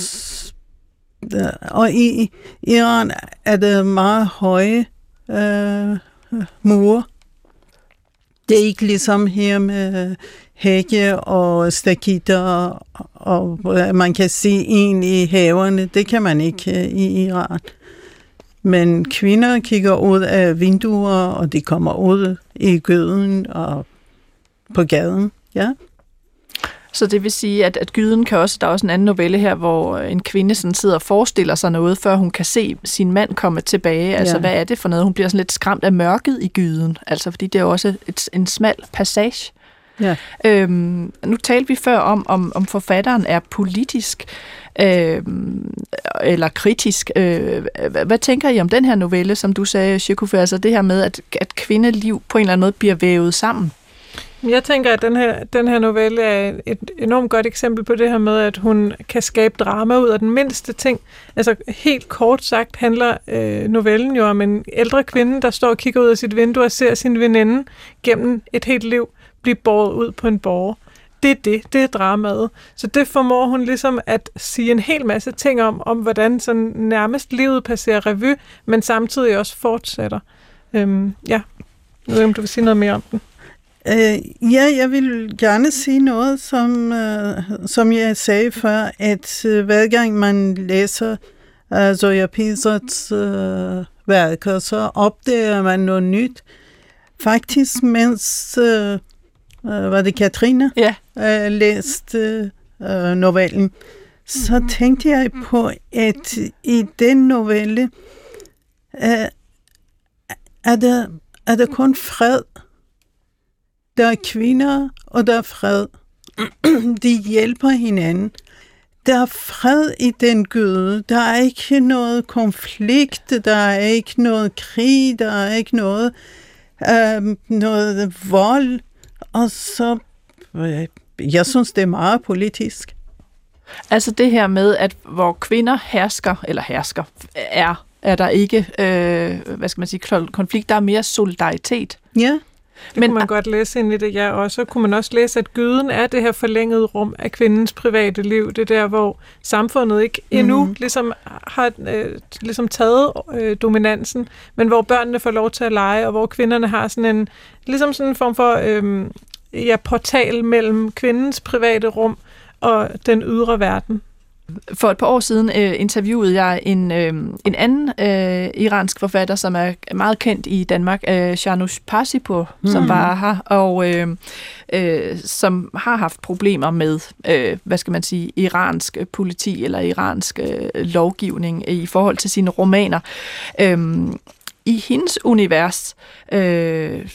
og i Iran er det meget høje øh, mure. Det er ikke ligesom her med hække og stakitter, og man kan se en i haverne. Det kan man ikke øh, i Iran. Men kvinder kigger ud af vinduer, og de kommer ud i gøden og på gaden. Ja. Så det vil sige, at, at gyden kan også, der er også en anden novelle her, hvor en kvinde sådan sidder og forestiller sig noget, før hun kan se sin mand komme tilbage. Altså, ja. hvad er det for noget? Hun bliver sådan lidt skræmt af mørket i gyden, altså fordi det er også et, en smal passage. Ja. Øhm, nu talte vi før om, om, om forfatteren er politisk øh, eller kritisk. Øh, hvad tænker I om den her novelle, som du sagde, Shekufe, altså det her med, at, at kvindeliv på en eller anden måde bliver vævet sammen? Jeg tænker, at den her, den her novelle er et enormt godt eksempel på det her med, at hun kan skabe drama ud af den mindste ting. Altså helt kort sagt handler øh, novellen jo om en ældre kvinde, der står og kigger ud af sit vindue og ser sin veninde gennem et helt liv blive båret ud på en borger. Det er det, det er dramaet. Så det formår hun ligesom at sige en hel masse ting om, om hvordan sådan nærmest livet passerer revy, men samtidig også fortsætter. Øhm, ja, jeg ved om du vil sige noget mere om den. Øh, ja, jeg vil gerne sige noget, som, øh, som jeg sagde før, at øh, hver gang man læser øh, Zoya Pisots øh, værker, så opdager man noget nyt. Faktisk, mens øh, øh, var det Katrine Ja. øh, læste øh, novellen, så tænkte jeg på, at i den novelle øh, er, der, er der kun fred. Der er kvinder, og der er fred. De hjælper hinanden. Der er fred i den gyde. Der er ikke noget konflikt, der er ikke noget krig, der er ikke noget, øh, noget vold. Og så, øh, jeg synes, det er meget politisk. Altså det her med, at hvor kvinder hersker, eller hersker, er, er der ikke, øh, hvad skal man sige, konflikt, der er mere solidaritet. Ja, Det Men, kunne man godt læse ind i det, ja. Og så kunne man også læse, at gyden er det her forlængede rum af kvindens private liv. Det er der, hvor samfundet ikke endnu Mhm. ligesom har øh, ligesom taget øh, dominansen, men hvor børnene får lov til at lege, og hvor kvinderne har sådan en, ligesom sådan en form for øh, ja, portal mellem kvindens private rum og den ydre verden. For et par år siden øh, interviewede jeg en, øh, en anden øh, iransk forfatter, som er meget kendt i Danmark, øh, Shanush Parsipur, mm. som Mhm. var her, og øh, øh, som har haft problemer med, øh, hvad skal man sige, iransk politi eller iransk øh, lovgivning i forhold til sine romaner. Øh, i hendes univers, øh,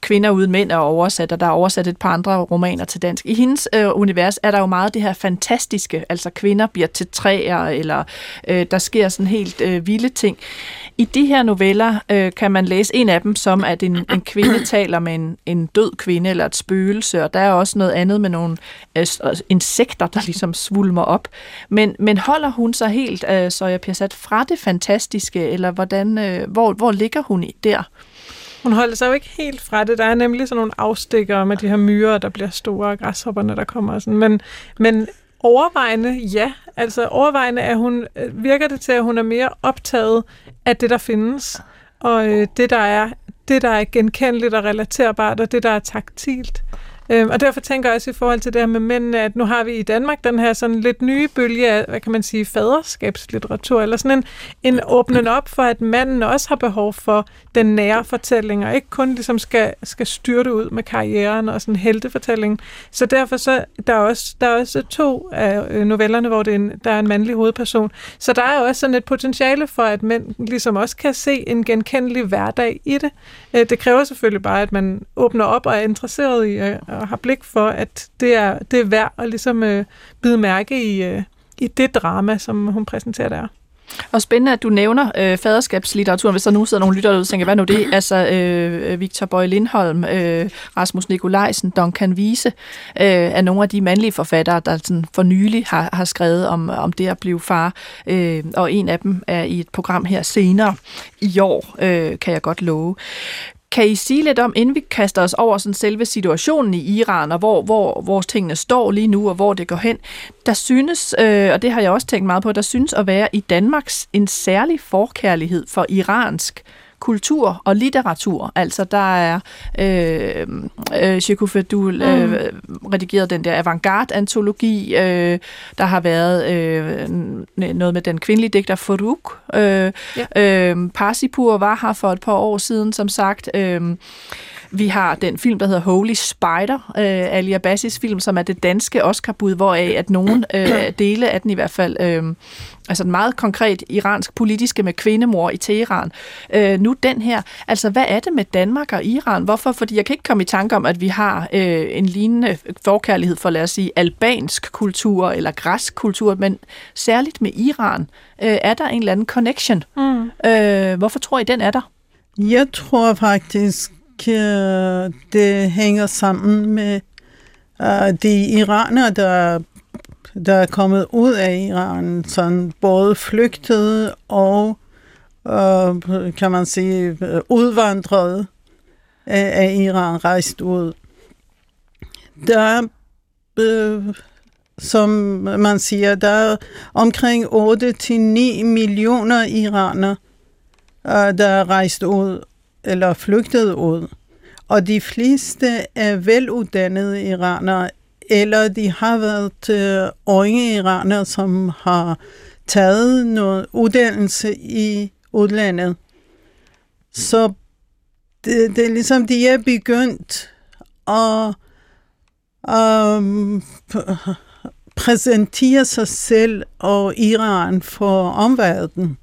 Kvinder uden mænd er oversat, og der er oversat et par andre romaner til dansk. I hendes øh, univers er der jo meget det her fantastiske, altså kvinder bliver til træer, eller øh, der sker sådan helt øh, vilde ting. I de her noveller øh, kan man læse en af dem, som at en, en kvinde taler med en, en død kvinde eller et spøgelse, og der er også noget andet med nogle øh, s- insekter, der ligesom svulmer op. Men, men holder hun sig helt, øh, så jeg bliver sat fra det fantastiske, eller hvordan, øh, hvor, hvor ligger hun i der? Hun holder sig jo ikke helt fra det. Der er nemlig sådan nogle afstikker med de her myrer, der bliver store, og græshopperne, der kommer. Og sådan. Men, men overvejende, ja. Altså overvejende er hun, øh, virker det til, at hun er mere optaget af det, der findes. Og øh, det, der er, det, der er genkendeligt og relaterbart, og det, der er taktilt. Øhm, og derfor tænker jeg også i forhold til det her med mændene, at nu har vi i Danmark den her sådan lidt nye bølge af, hvad kan man sige, faderskabslitteratur, eller sådan en, en åbnen op for, at manden også har behov for den nære fortælling, og ikke kun ligesom skal, skal styrte ud med karrieren og sådan heltefortællingen. Så derfor så, der er også, der er også to af øh, novellerne, hvor det er en, der er en mandlig hovedperson. Så der er også sådan et potentiale for, at mænd ligesom også kan se en genkendelig hverdag i det. Øh, Det kræver selvfølgelig bare, at man åbner op og er interesseret i at og har blik for, at det er, det er værd at ligesom øh, bide mærke i, øh, i det drama, som hun præsenterer der. Og spændende, at du nævner øh, faderskabslitteraturen, hvis der nu sidder nogle lyttere og tænker, hvad nu det? Altså øh, Victor Bøje Lindholm, øh, Rasmus Nikolajsen, Duncan Wiese, øh, er nogle af de mandlige forfattere, der sådan for nylig har, har skrevet om, om det at blive far. Øh, og en af dem er i et program her senere i år, øh, kan jeg godt love. Kan I sige lidt om, inden vi kaster os over sådan selve situationen i Iran, og hvor, hvor vores tingene står lige nu, og hvor det går hen, der synes, øh, og det har jeg også tænkt meget på, der synes at være i Danmarks en særlig forkærlighed for iransk kultur og litteratur. Altså der er øh, øh, Fedul øh, redigeret den der avantgarde-antologi. Øh, der har været øh, noget med den kvindelige digter Farouk. Øh, ja. øh, Parsipur var her for et par år siden, som sagt. Øh, vi har den film, der hedder Holy Spider, øh, Ali Abbasis film, som er det danske Oscar-bud, hvoraf at nogle øh, dele af den i hvert fald, øh, altså den meget konkret iransk politiske med kvindemor i Teheran. Øh, nu den her, altså hvad er det med Danmark og Iran? Hvorfor? Fordi jeg kan ikke komme i tanke om, at vi har øh, en lignende forkærlighed for, lad os sige, albansk kultur eller græsk kultur, men særligt med Iran. Øh, er der en eller anden connection? Mm. Øh, hvorfor tror I, den er der? Jeg tror faktisk, øh, det hænger sammen med øh, de iranere, der, der er kommet ud af Iran, sådan både flygtede og, øh, kan man sige, udvandret udvandrede af, af Iran, rejst ud. Der øh, som man siger, der er omkring 8-9 millioner iranere, øh, der er rejst ud eller flygtet ud. Og de fleste er veluddannede iranere, eller de har været øh, unge iranere, som har taget noget uddannelse i udlandet. Så det, det er ligesom, de er begyndt at um, præsentere sig selv og Iran for omverdenen.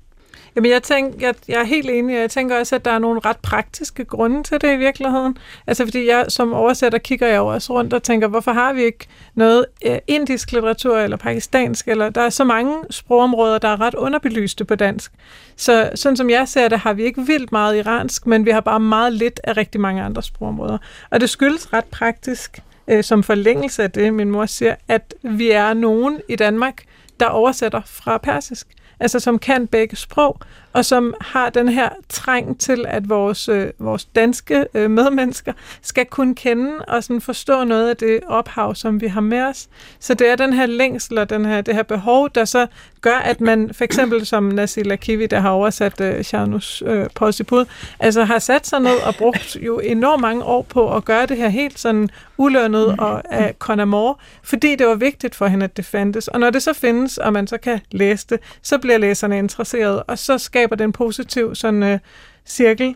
Jamen, jeg, tænker, jeg, jeg er helt enig, jeg tænker også, at der er nogle ret praktiske grunde til det i virkeligheden. Altså, fordi jeg som oversætter kigger jeg også rundt og tænker, hvorfor har vi ikke noget eh, indisk litteratur eller pakistansk, eller der er så mange sprogområder, der er ret underbelyste på dansk. Så sådan som jeg ser det, har vi ikke vildt meget iransk, men vi har bare meget lidt af rigtig mange andre sprogområder. Og det skyldes ret praktisk, øh, som forlængelse af det, min mor siger, at vi er nogen i Danmark, der oversætter fra persisk altså som kan begge sprog, og som har den her træng til, at vores, øh, vores danske øh, medmennesker skal kunne kende og sådan forstå noget af det ophav, som vi har med os. Så det er den her længsel og den her, det her behov, der så gør, at man for eksempel som Nasila Kivi, der har oversat øh, Shanus øh, Posipud, altså har sat sig ned og brugt jo enormt mange år på at gøre det her helt sådan ulønnet og af Conamore, fordi det var vigtigt for hende, at det fandtes. Og når det så findes, og man så kan læse det, så bliver læserne interesseret, og så skaber den positiv sådan, øh, cirkel.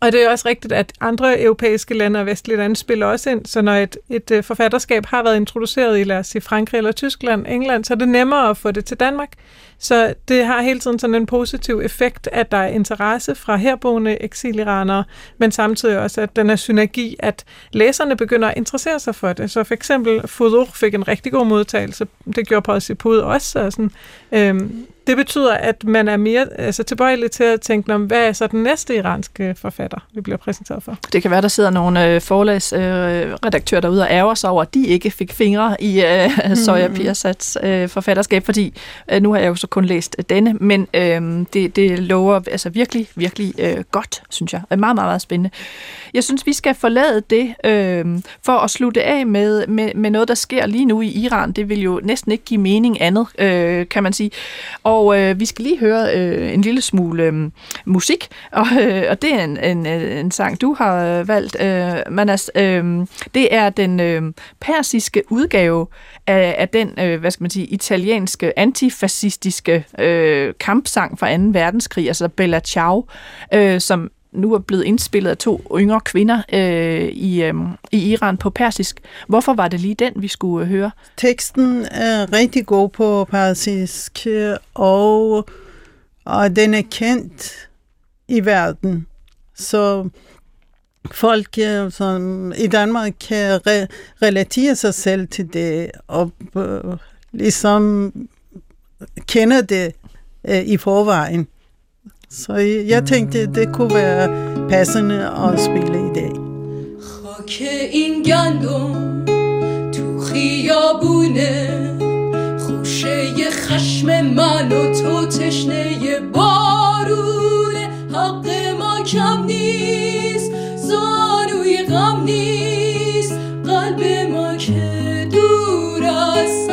Og det er også rigtigt, at andre europæiske lande og vestlige lande spiller også ind, så når et, et øh, forfatterskab har været introduceret i, lad os sige, Frankrig eller Tyskland, England, så er det nemmere at få det til Danmark. Så det har hele tiden sådan en positiv effekt, at der er interesse fra herboende eksiliranere, men samtidig også, at den er synergi, at læserne begynder at interessere sig for det. Så for eksempel Fudur fik en rigtig god modtagelse. Det gjorde Paul på også. Og sådan, øhm, det betyder, at man er mere altså, tilbøjelig til at tænke, om, hvad er så den næste iranske forfatter, vi bliver præsenteret for? Det kan være, der sidder nogle øh, forlagsredaktører øh, derude og ærger sig over, at de ikke fik fingre i øh, Soja Pirsats øh, forfatterskab, fordi øh, nu har jeg jo så kun læst denne, men øh, det, det lover altså virkelig, virkelig øh, godt, synes jeg. Meget, meget, meget spændende. Jeg synes, vi skal forlade det øh, for at slutte af med, med, med noget, der sker lige nu i Iran. Det vil jo næsten ikke give mening andet, øh, kan man sige. Og øh, vi skal lige høre øh, en lille smule øh, musik, og, øh, og det er en, en, øh, en sang, du har øh, valgt, øh, Manas. Øh, det er den øh, persiske udgave af, af den, øh, hvad skal man sige, italienske antifascistiske øh, kampsang fra 2. verdenskrig, altså Bella Ciao, øh, som nu er blevet indspillet af to yngre kvinder øh, i, øh, i Iran på persisk. Hvorfor var det lige den, vi skulle øh, høre? Teksten er rigtig god på persisk, øh, og, og den er kendt i verden. Så folk øh, som i Danmark kan re- relatere sig selv til det, og øh, ligesom kender det øh, i forvejen. Så jeg tænkte, det kunne være passende at spille i dag. خاک این گندم تو خیابونه خوشه خشم من و تو تشنه بارونه حق ما کم نیست زانوی غم نیست قلب ما که دور از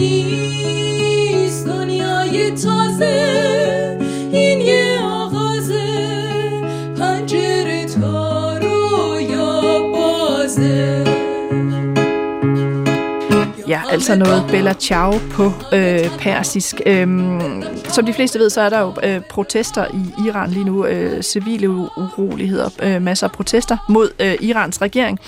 نیست دنیای تازه Ja, altså noget Bella Ciao på øh, persisk. Øhm, som de fleste ved, så er der jo øh, protester i Iran lige nu. Øh, civile uroligheder, øh, masser af protester mod øh, Irans regering.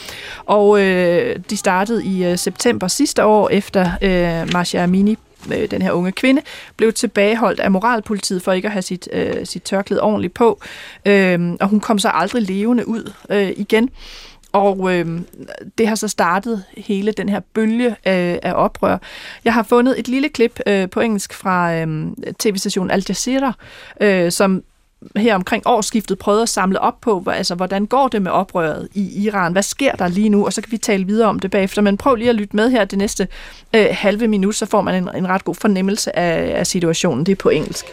Og øh, de startede i øh, september sidste år, efter øh, Masha Amini øh, den her unge kvinde, blev tilbageholdt af moralpolitiet for ikke at have sit, øh, sit tørklæde ordentligt på. Øh, og hun kom så aldrig levende ud øh, igen. Og øh, det har så startet hele den her bølge øh, af oprør. Jeg har fundet et lille klip øh, på engelsk fra øh, tv-stationen Al Jazeera, øh, som her omkring årsskiftet prøvede at samle op på, altså hvordan går det med oprøret i Iran? Hvad sker der lige nu? Og så kan vi tale videre om det bagefter. Men prøv lige at lytte med her det næste øh, halve minut, så får man en, en ret god fornemmelse af, af situationen. Det er på engelsk.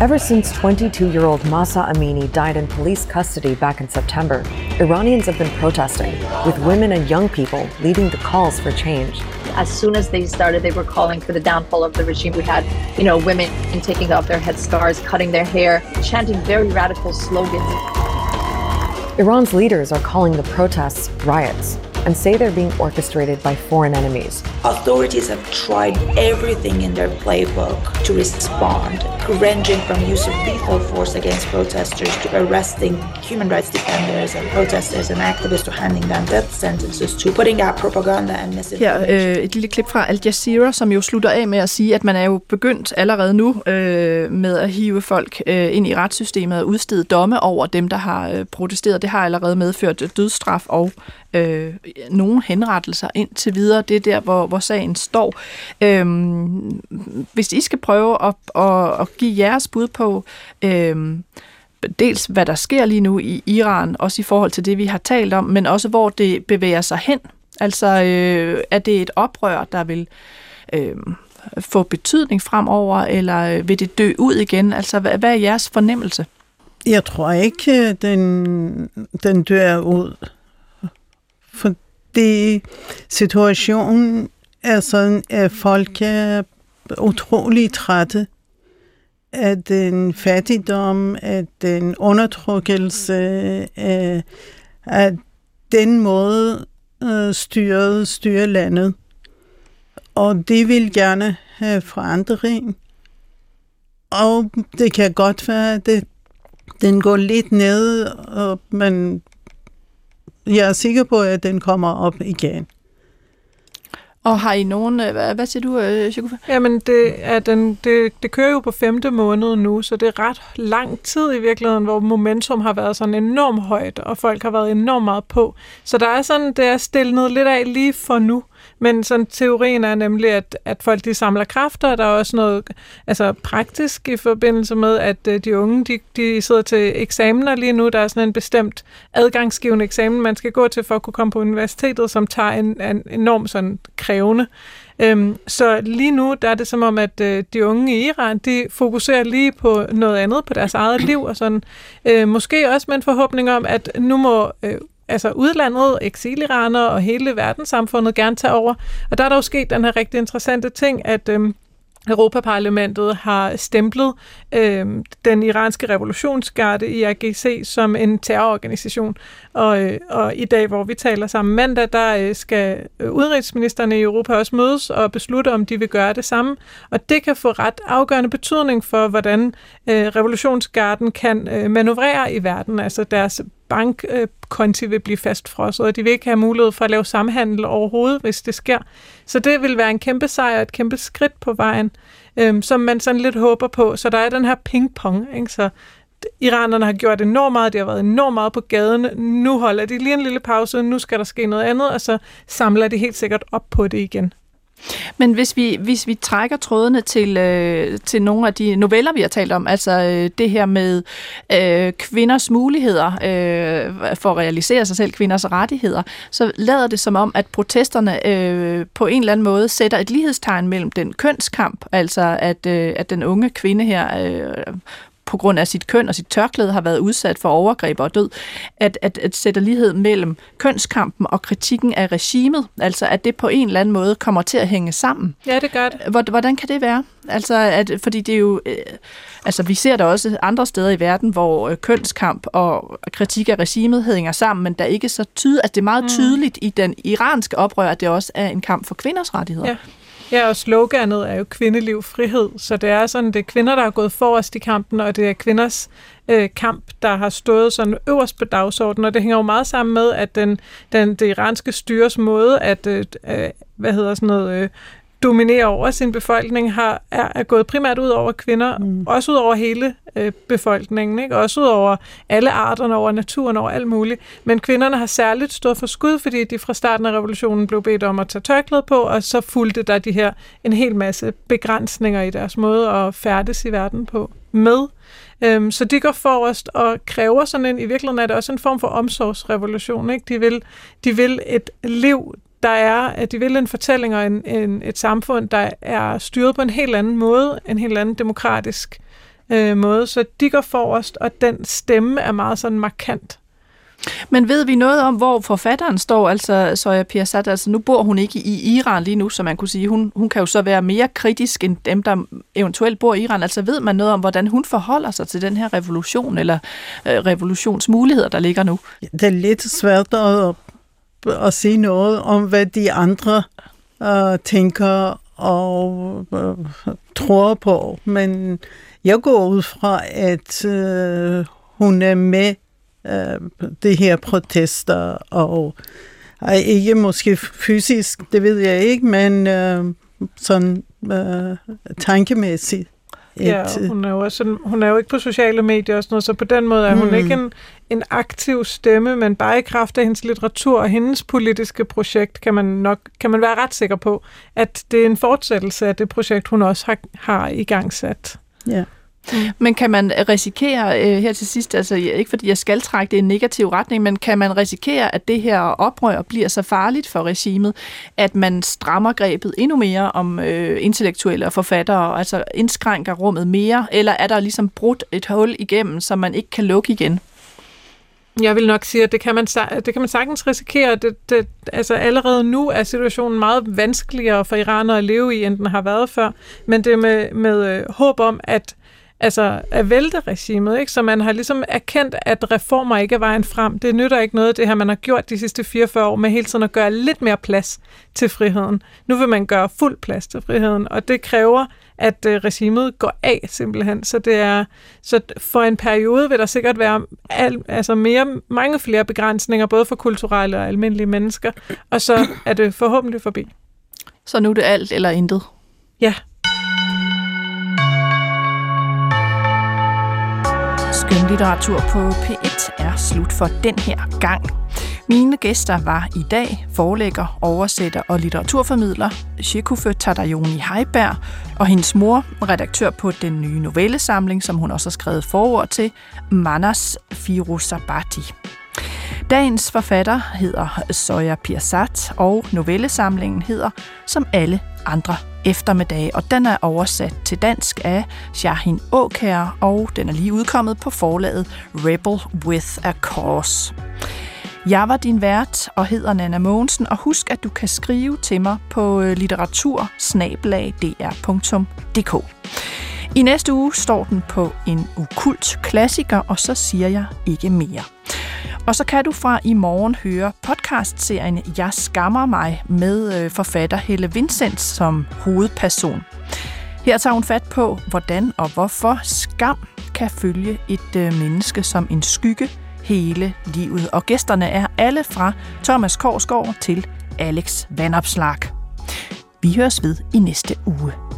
Ever since 22 year old Masa Amini died in police custody back in September, Iranians have been protesting, with women and young people leading the calls for change. As soon as they started, they were calling for the downfall of the regime. We had, you know, women taking off their headscarves, cutting their hair, chanting very radical slogans. Iran's leaders are calling the protests riots and say they're being orchestrated by foreign enemies. Authorities have tried everything in their playbook to respond, ranging from use of lethal force against protesters to arresting human rights defenders and protesters and activists to handing them death sentences to putting out propaganda and misinformation. Her øh, et lille klip fra Al Jazeera, som jo slutter af med at sige, at man er jo begyndt allerede nu øh, med at hive folk øh, ind i retssystemet og udstede domme over dem, der har øh, protesteret. Det har allerede medført dødsstraf og øh, nogle henrettelser indtil videre. Det er der, hvor, hvor sagen står. Øhm, hvis I skal prøve at, at, at give jeres bud på, Øh, dels hvad der sker lige nu i Iran, også i forhold til det, vi har talt om, men også hvor det bevæger sig hen. Altså, øh, er det et oprør, der vil øh, få betydning fremover, eller øh, vil det dø ud igen? Altså, hvad, hvad er jeres fornemmelse? Jeg tror ikke, øh, den, den dør ud det, situationen er sådan, at folk er utrolig trætte af den fattigdom, af den undertrykkelse, af, af den måde øh, styret styrer landet. Og det vil gerne have forandring. Og det kan godt være, at det, den går lidt ned, og man, jeg er sikker på, at den kommer op igen. Og har I nogen... øh, Hvad, hvad siger du, øh, Shakufa? Jamen, det, er den, det, det kører jo på femte måned nu, så det er ret lang tid i virkeligheden, hvor momentum har været sådan enormt højt, og folk har været enormt meget på. Så der er sådan, det er stillet lidt af lige for nu. Men sådan, teorien er nemlig, at, at folk de samler kræfter, der er også noget altså, praktisk i forbindelse med, at øh, de unge de, de sidder til eksamener lige nu. Der er sådan en bestemt adgangsgivende eksamen, man skal gå til for at kunne komme på universitetet, som tager en, en enorm sådan, krævende. Øhm, så lige nu der er det som om, at øh, de unge i Iran, de fokuserer lige på noget andet, på deres eget liv, og sådan. Øh, måske også med en forhåbning om, at nu må øh, altså udlandet, eksiliraner og hele verdenssamfundet gerne tage over. Og der er der jo sket den her rigtig interessante ting, at øhm, Europaparlamentet har stemplet øh, den iranske revolutionsgarde IRGC som en terrororganisation. Og, øh, og i dag, hvor vi taler sammen mandag, der øh, skal øh, udenrigsministerne i Europa også mødes og beslutte, om de vil gøre det samme. Og det kan få ret afgørende betydning for, hvordan øh, revolutionsgarden kan øh, manøvrere i verden. Altså deres bankkonti vil blive fastfrosset, og de vil ikke have mulighed for at lave samhandel overhovedet, hvis det sker. Så det vil være en kæmpe sejr, et kæmpe skridt på vejen, øhm, som man sådan lidt håber på. Så der er den her ping-pong, ikke? Så iranerne har gjort enormt meget, de har været enormt meget på gaden. Nu holder de lige en lille pause, nu skal der ske noget andet, og så samler de helt sikkert op på det igen. Men hvis vi, hvis vi trækker trådene til, øh, til nogle af de noveller, vi har talt om, altså øh, det her med øh, kvinders muligheder øh, for at realisere sig selv, kvinders rettigheder, så lader det som om, at protesterne øh, på en eller anden måde sætter et lighedstegn mellem den kønskamp, altså at, øh, at den unge kvinde her øh, på grund af sit køn og sit tørklæde har været udsat for overgreb og død, at, at, at sætte lighed mellem kønskampen og kritikken af regimet, altså at det på en eller anden måde kommer til at hænge sammen. Ja, det gør det. Hvordan kan det være? Altså, at, fordi det er jo, øh, altså vi ser der også andre steder i verden, hvor øh, kønskamp og kritik af regimet hænger sammen, men der er ikke så tydeligt, altså det er meget mm. tydeligt i den iranske oprør, at det også er en kamp for kvinders rettigheder. Ja. Ja, og sloganet er jo kvindeliv, frihed, så det er sådan, det er kvinder, der har gået forrest i kampen, og det er kvinders øh, kamp, der har stået sådan øverst på dagsordenen, og det hænger jo meget sammen med, at den, den det iranske styres måde at, øh, øh hvad hedder sådan noget, øh, øh, dominere over sin befolkning, har, er, er gået primært ud over kvinder, mm. også ud over hele øh, befolkningen, ikke? også ud over alle arterne, over naturen, over alt muligt. Men kvinderne har særligt stået for skud, fordi de fra starten af revolutionen blev bedt om at tage tørklæde på, og så fulgte der de her en hel masse begrænsninger i deres måde at færdes i verden på med. Øhm, så de går forrest og kræver sådan en, i virkeligheden er det også en form for omsorgsrevolution. Ikke? De, vil, de vil et liv, der er, at de vil en fortælling og en, en, et samfund, der er styret på en helt anden måde, en helt anden demokratisk øh, måde. Så de går forrest, og den stemme er meget sådan markant. Men ved vi noget om, hvor forfatteren står, altså Soja Pirsat? Altså nu bor hun ikke i Iran lige nu, så man kunne sige, hun, hun kan jo så være mere kritisk end dem, der eventuelt bor i Iran. Altså ved man noget om, hvordan hun forholder sig til den her revolution, eller øh, revolutionsmuligheder, der ligger nu? Det er lidt svært at, at sige noget om, hvad de andre øh, tænker og øh, tror på, men jeg går ud fra, at øh, hun er med øh, det her protester, og ej, ikke måske fysisk, det ved jeg ikke, men øh, sådan øh, tankemæssigt. Ja, hun er, jo også sådan, hun er jo ikke på sociale medier og sådan noget, så på den måde er hun mm. ikke en, en aktiv stemme, men bare i kraft af hendes litteratur og hendes politiske projekt, kan man nok kan man være ret sikker på, at det er en fortsættelse af det projekt, hun også har, har i gang sat. Ja. Mm. Men kan man risikere øh, her til sidst, altså ikke fordi jeg skal trække det i en negativ retning, men kan man risikere, at det her oprør bliver så farligt for regimet, at man strammer grebet endnu mere om øh, intellektuelle og forfattere, altså indskrænker rummet mere, eller er der ligesom brudt et hul igennem, som man ikke kan lukke igen? Jeg vil nok sige, at det kan man, det kan man sagtens risikere. Det, det, altså allerede nu er situationen meget vanskeligere for iranere at leve i, end den har været før. Men det med, med øh, håb om, at altså at vælte regimet, ikke? så man har ligesom erkendt, at reformer ikke er vejen frem. Det nytter ikke noget, det her man har gjort de sidste 44 år, med hele tiden at gøre lidt mere plads til friheden. Nu vil man gøre fuld plads til friheden, og det kræver, at øh, regimet går af simpelthen. Så det er så for en periode vil der sikkert være al, altså mere, mange flere begrænsninger, både for kulturelle og almindelige mennesker, og så er det forhåbentlig forbi. Så nu er det alt eller intet? Ja. Skønlitteratur på P1 er slut for den her gang. Mine gæster var i dag forlægger, oversætter og litteraturformidler Shekufe Tadayoni Heiberg og hendes mor, redaktør på den nye novellesamling, som hun også har skrevet forord til, Manas Firuzabati. Dagens forfatter hedder Soja Pirsat, og novellesamlingen hedder Som alle andre eftermiddag, og den er oversat til dansk af Shahin Åkær, og den er lige udkommet på forlaget Rebel with a Cause. Jeg var din vært og hedder Nana Mogensen, og husk, at du kan skrive til mig på øh, litteratursnablag.dk. I næste uge står den på en ukult klassiker, og så siger jeg ikke mere. Og så kan du fra i morgen høre podcastserien Jeg skammer mig med øh, forfatter Helle Vincent som hovedperson. Her tager hun fat på, hvordan og hvorfor skam kan følge et øh, menneske som en skygge hele livet. Og gæsterne er alle fra Thomas Korsgaard til Alex Vandopslag. Vi høres ved i næste uge.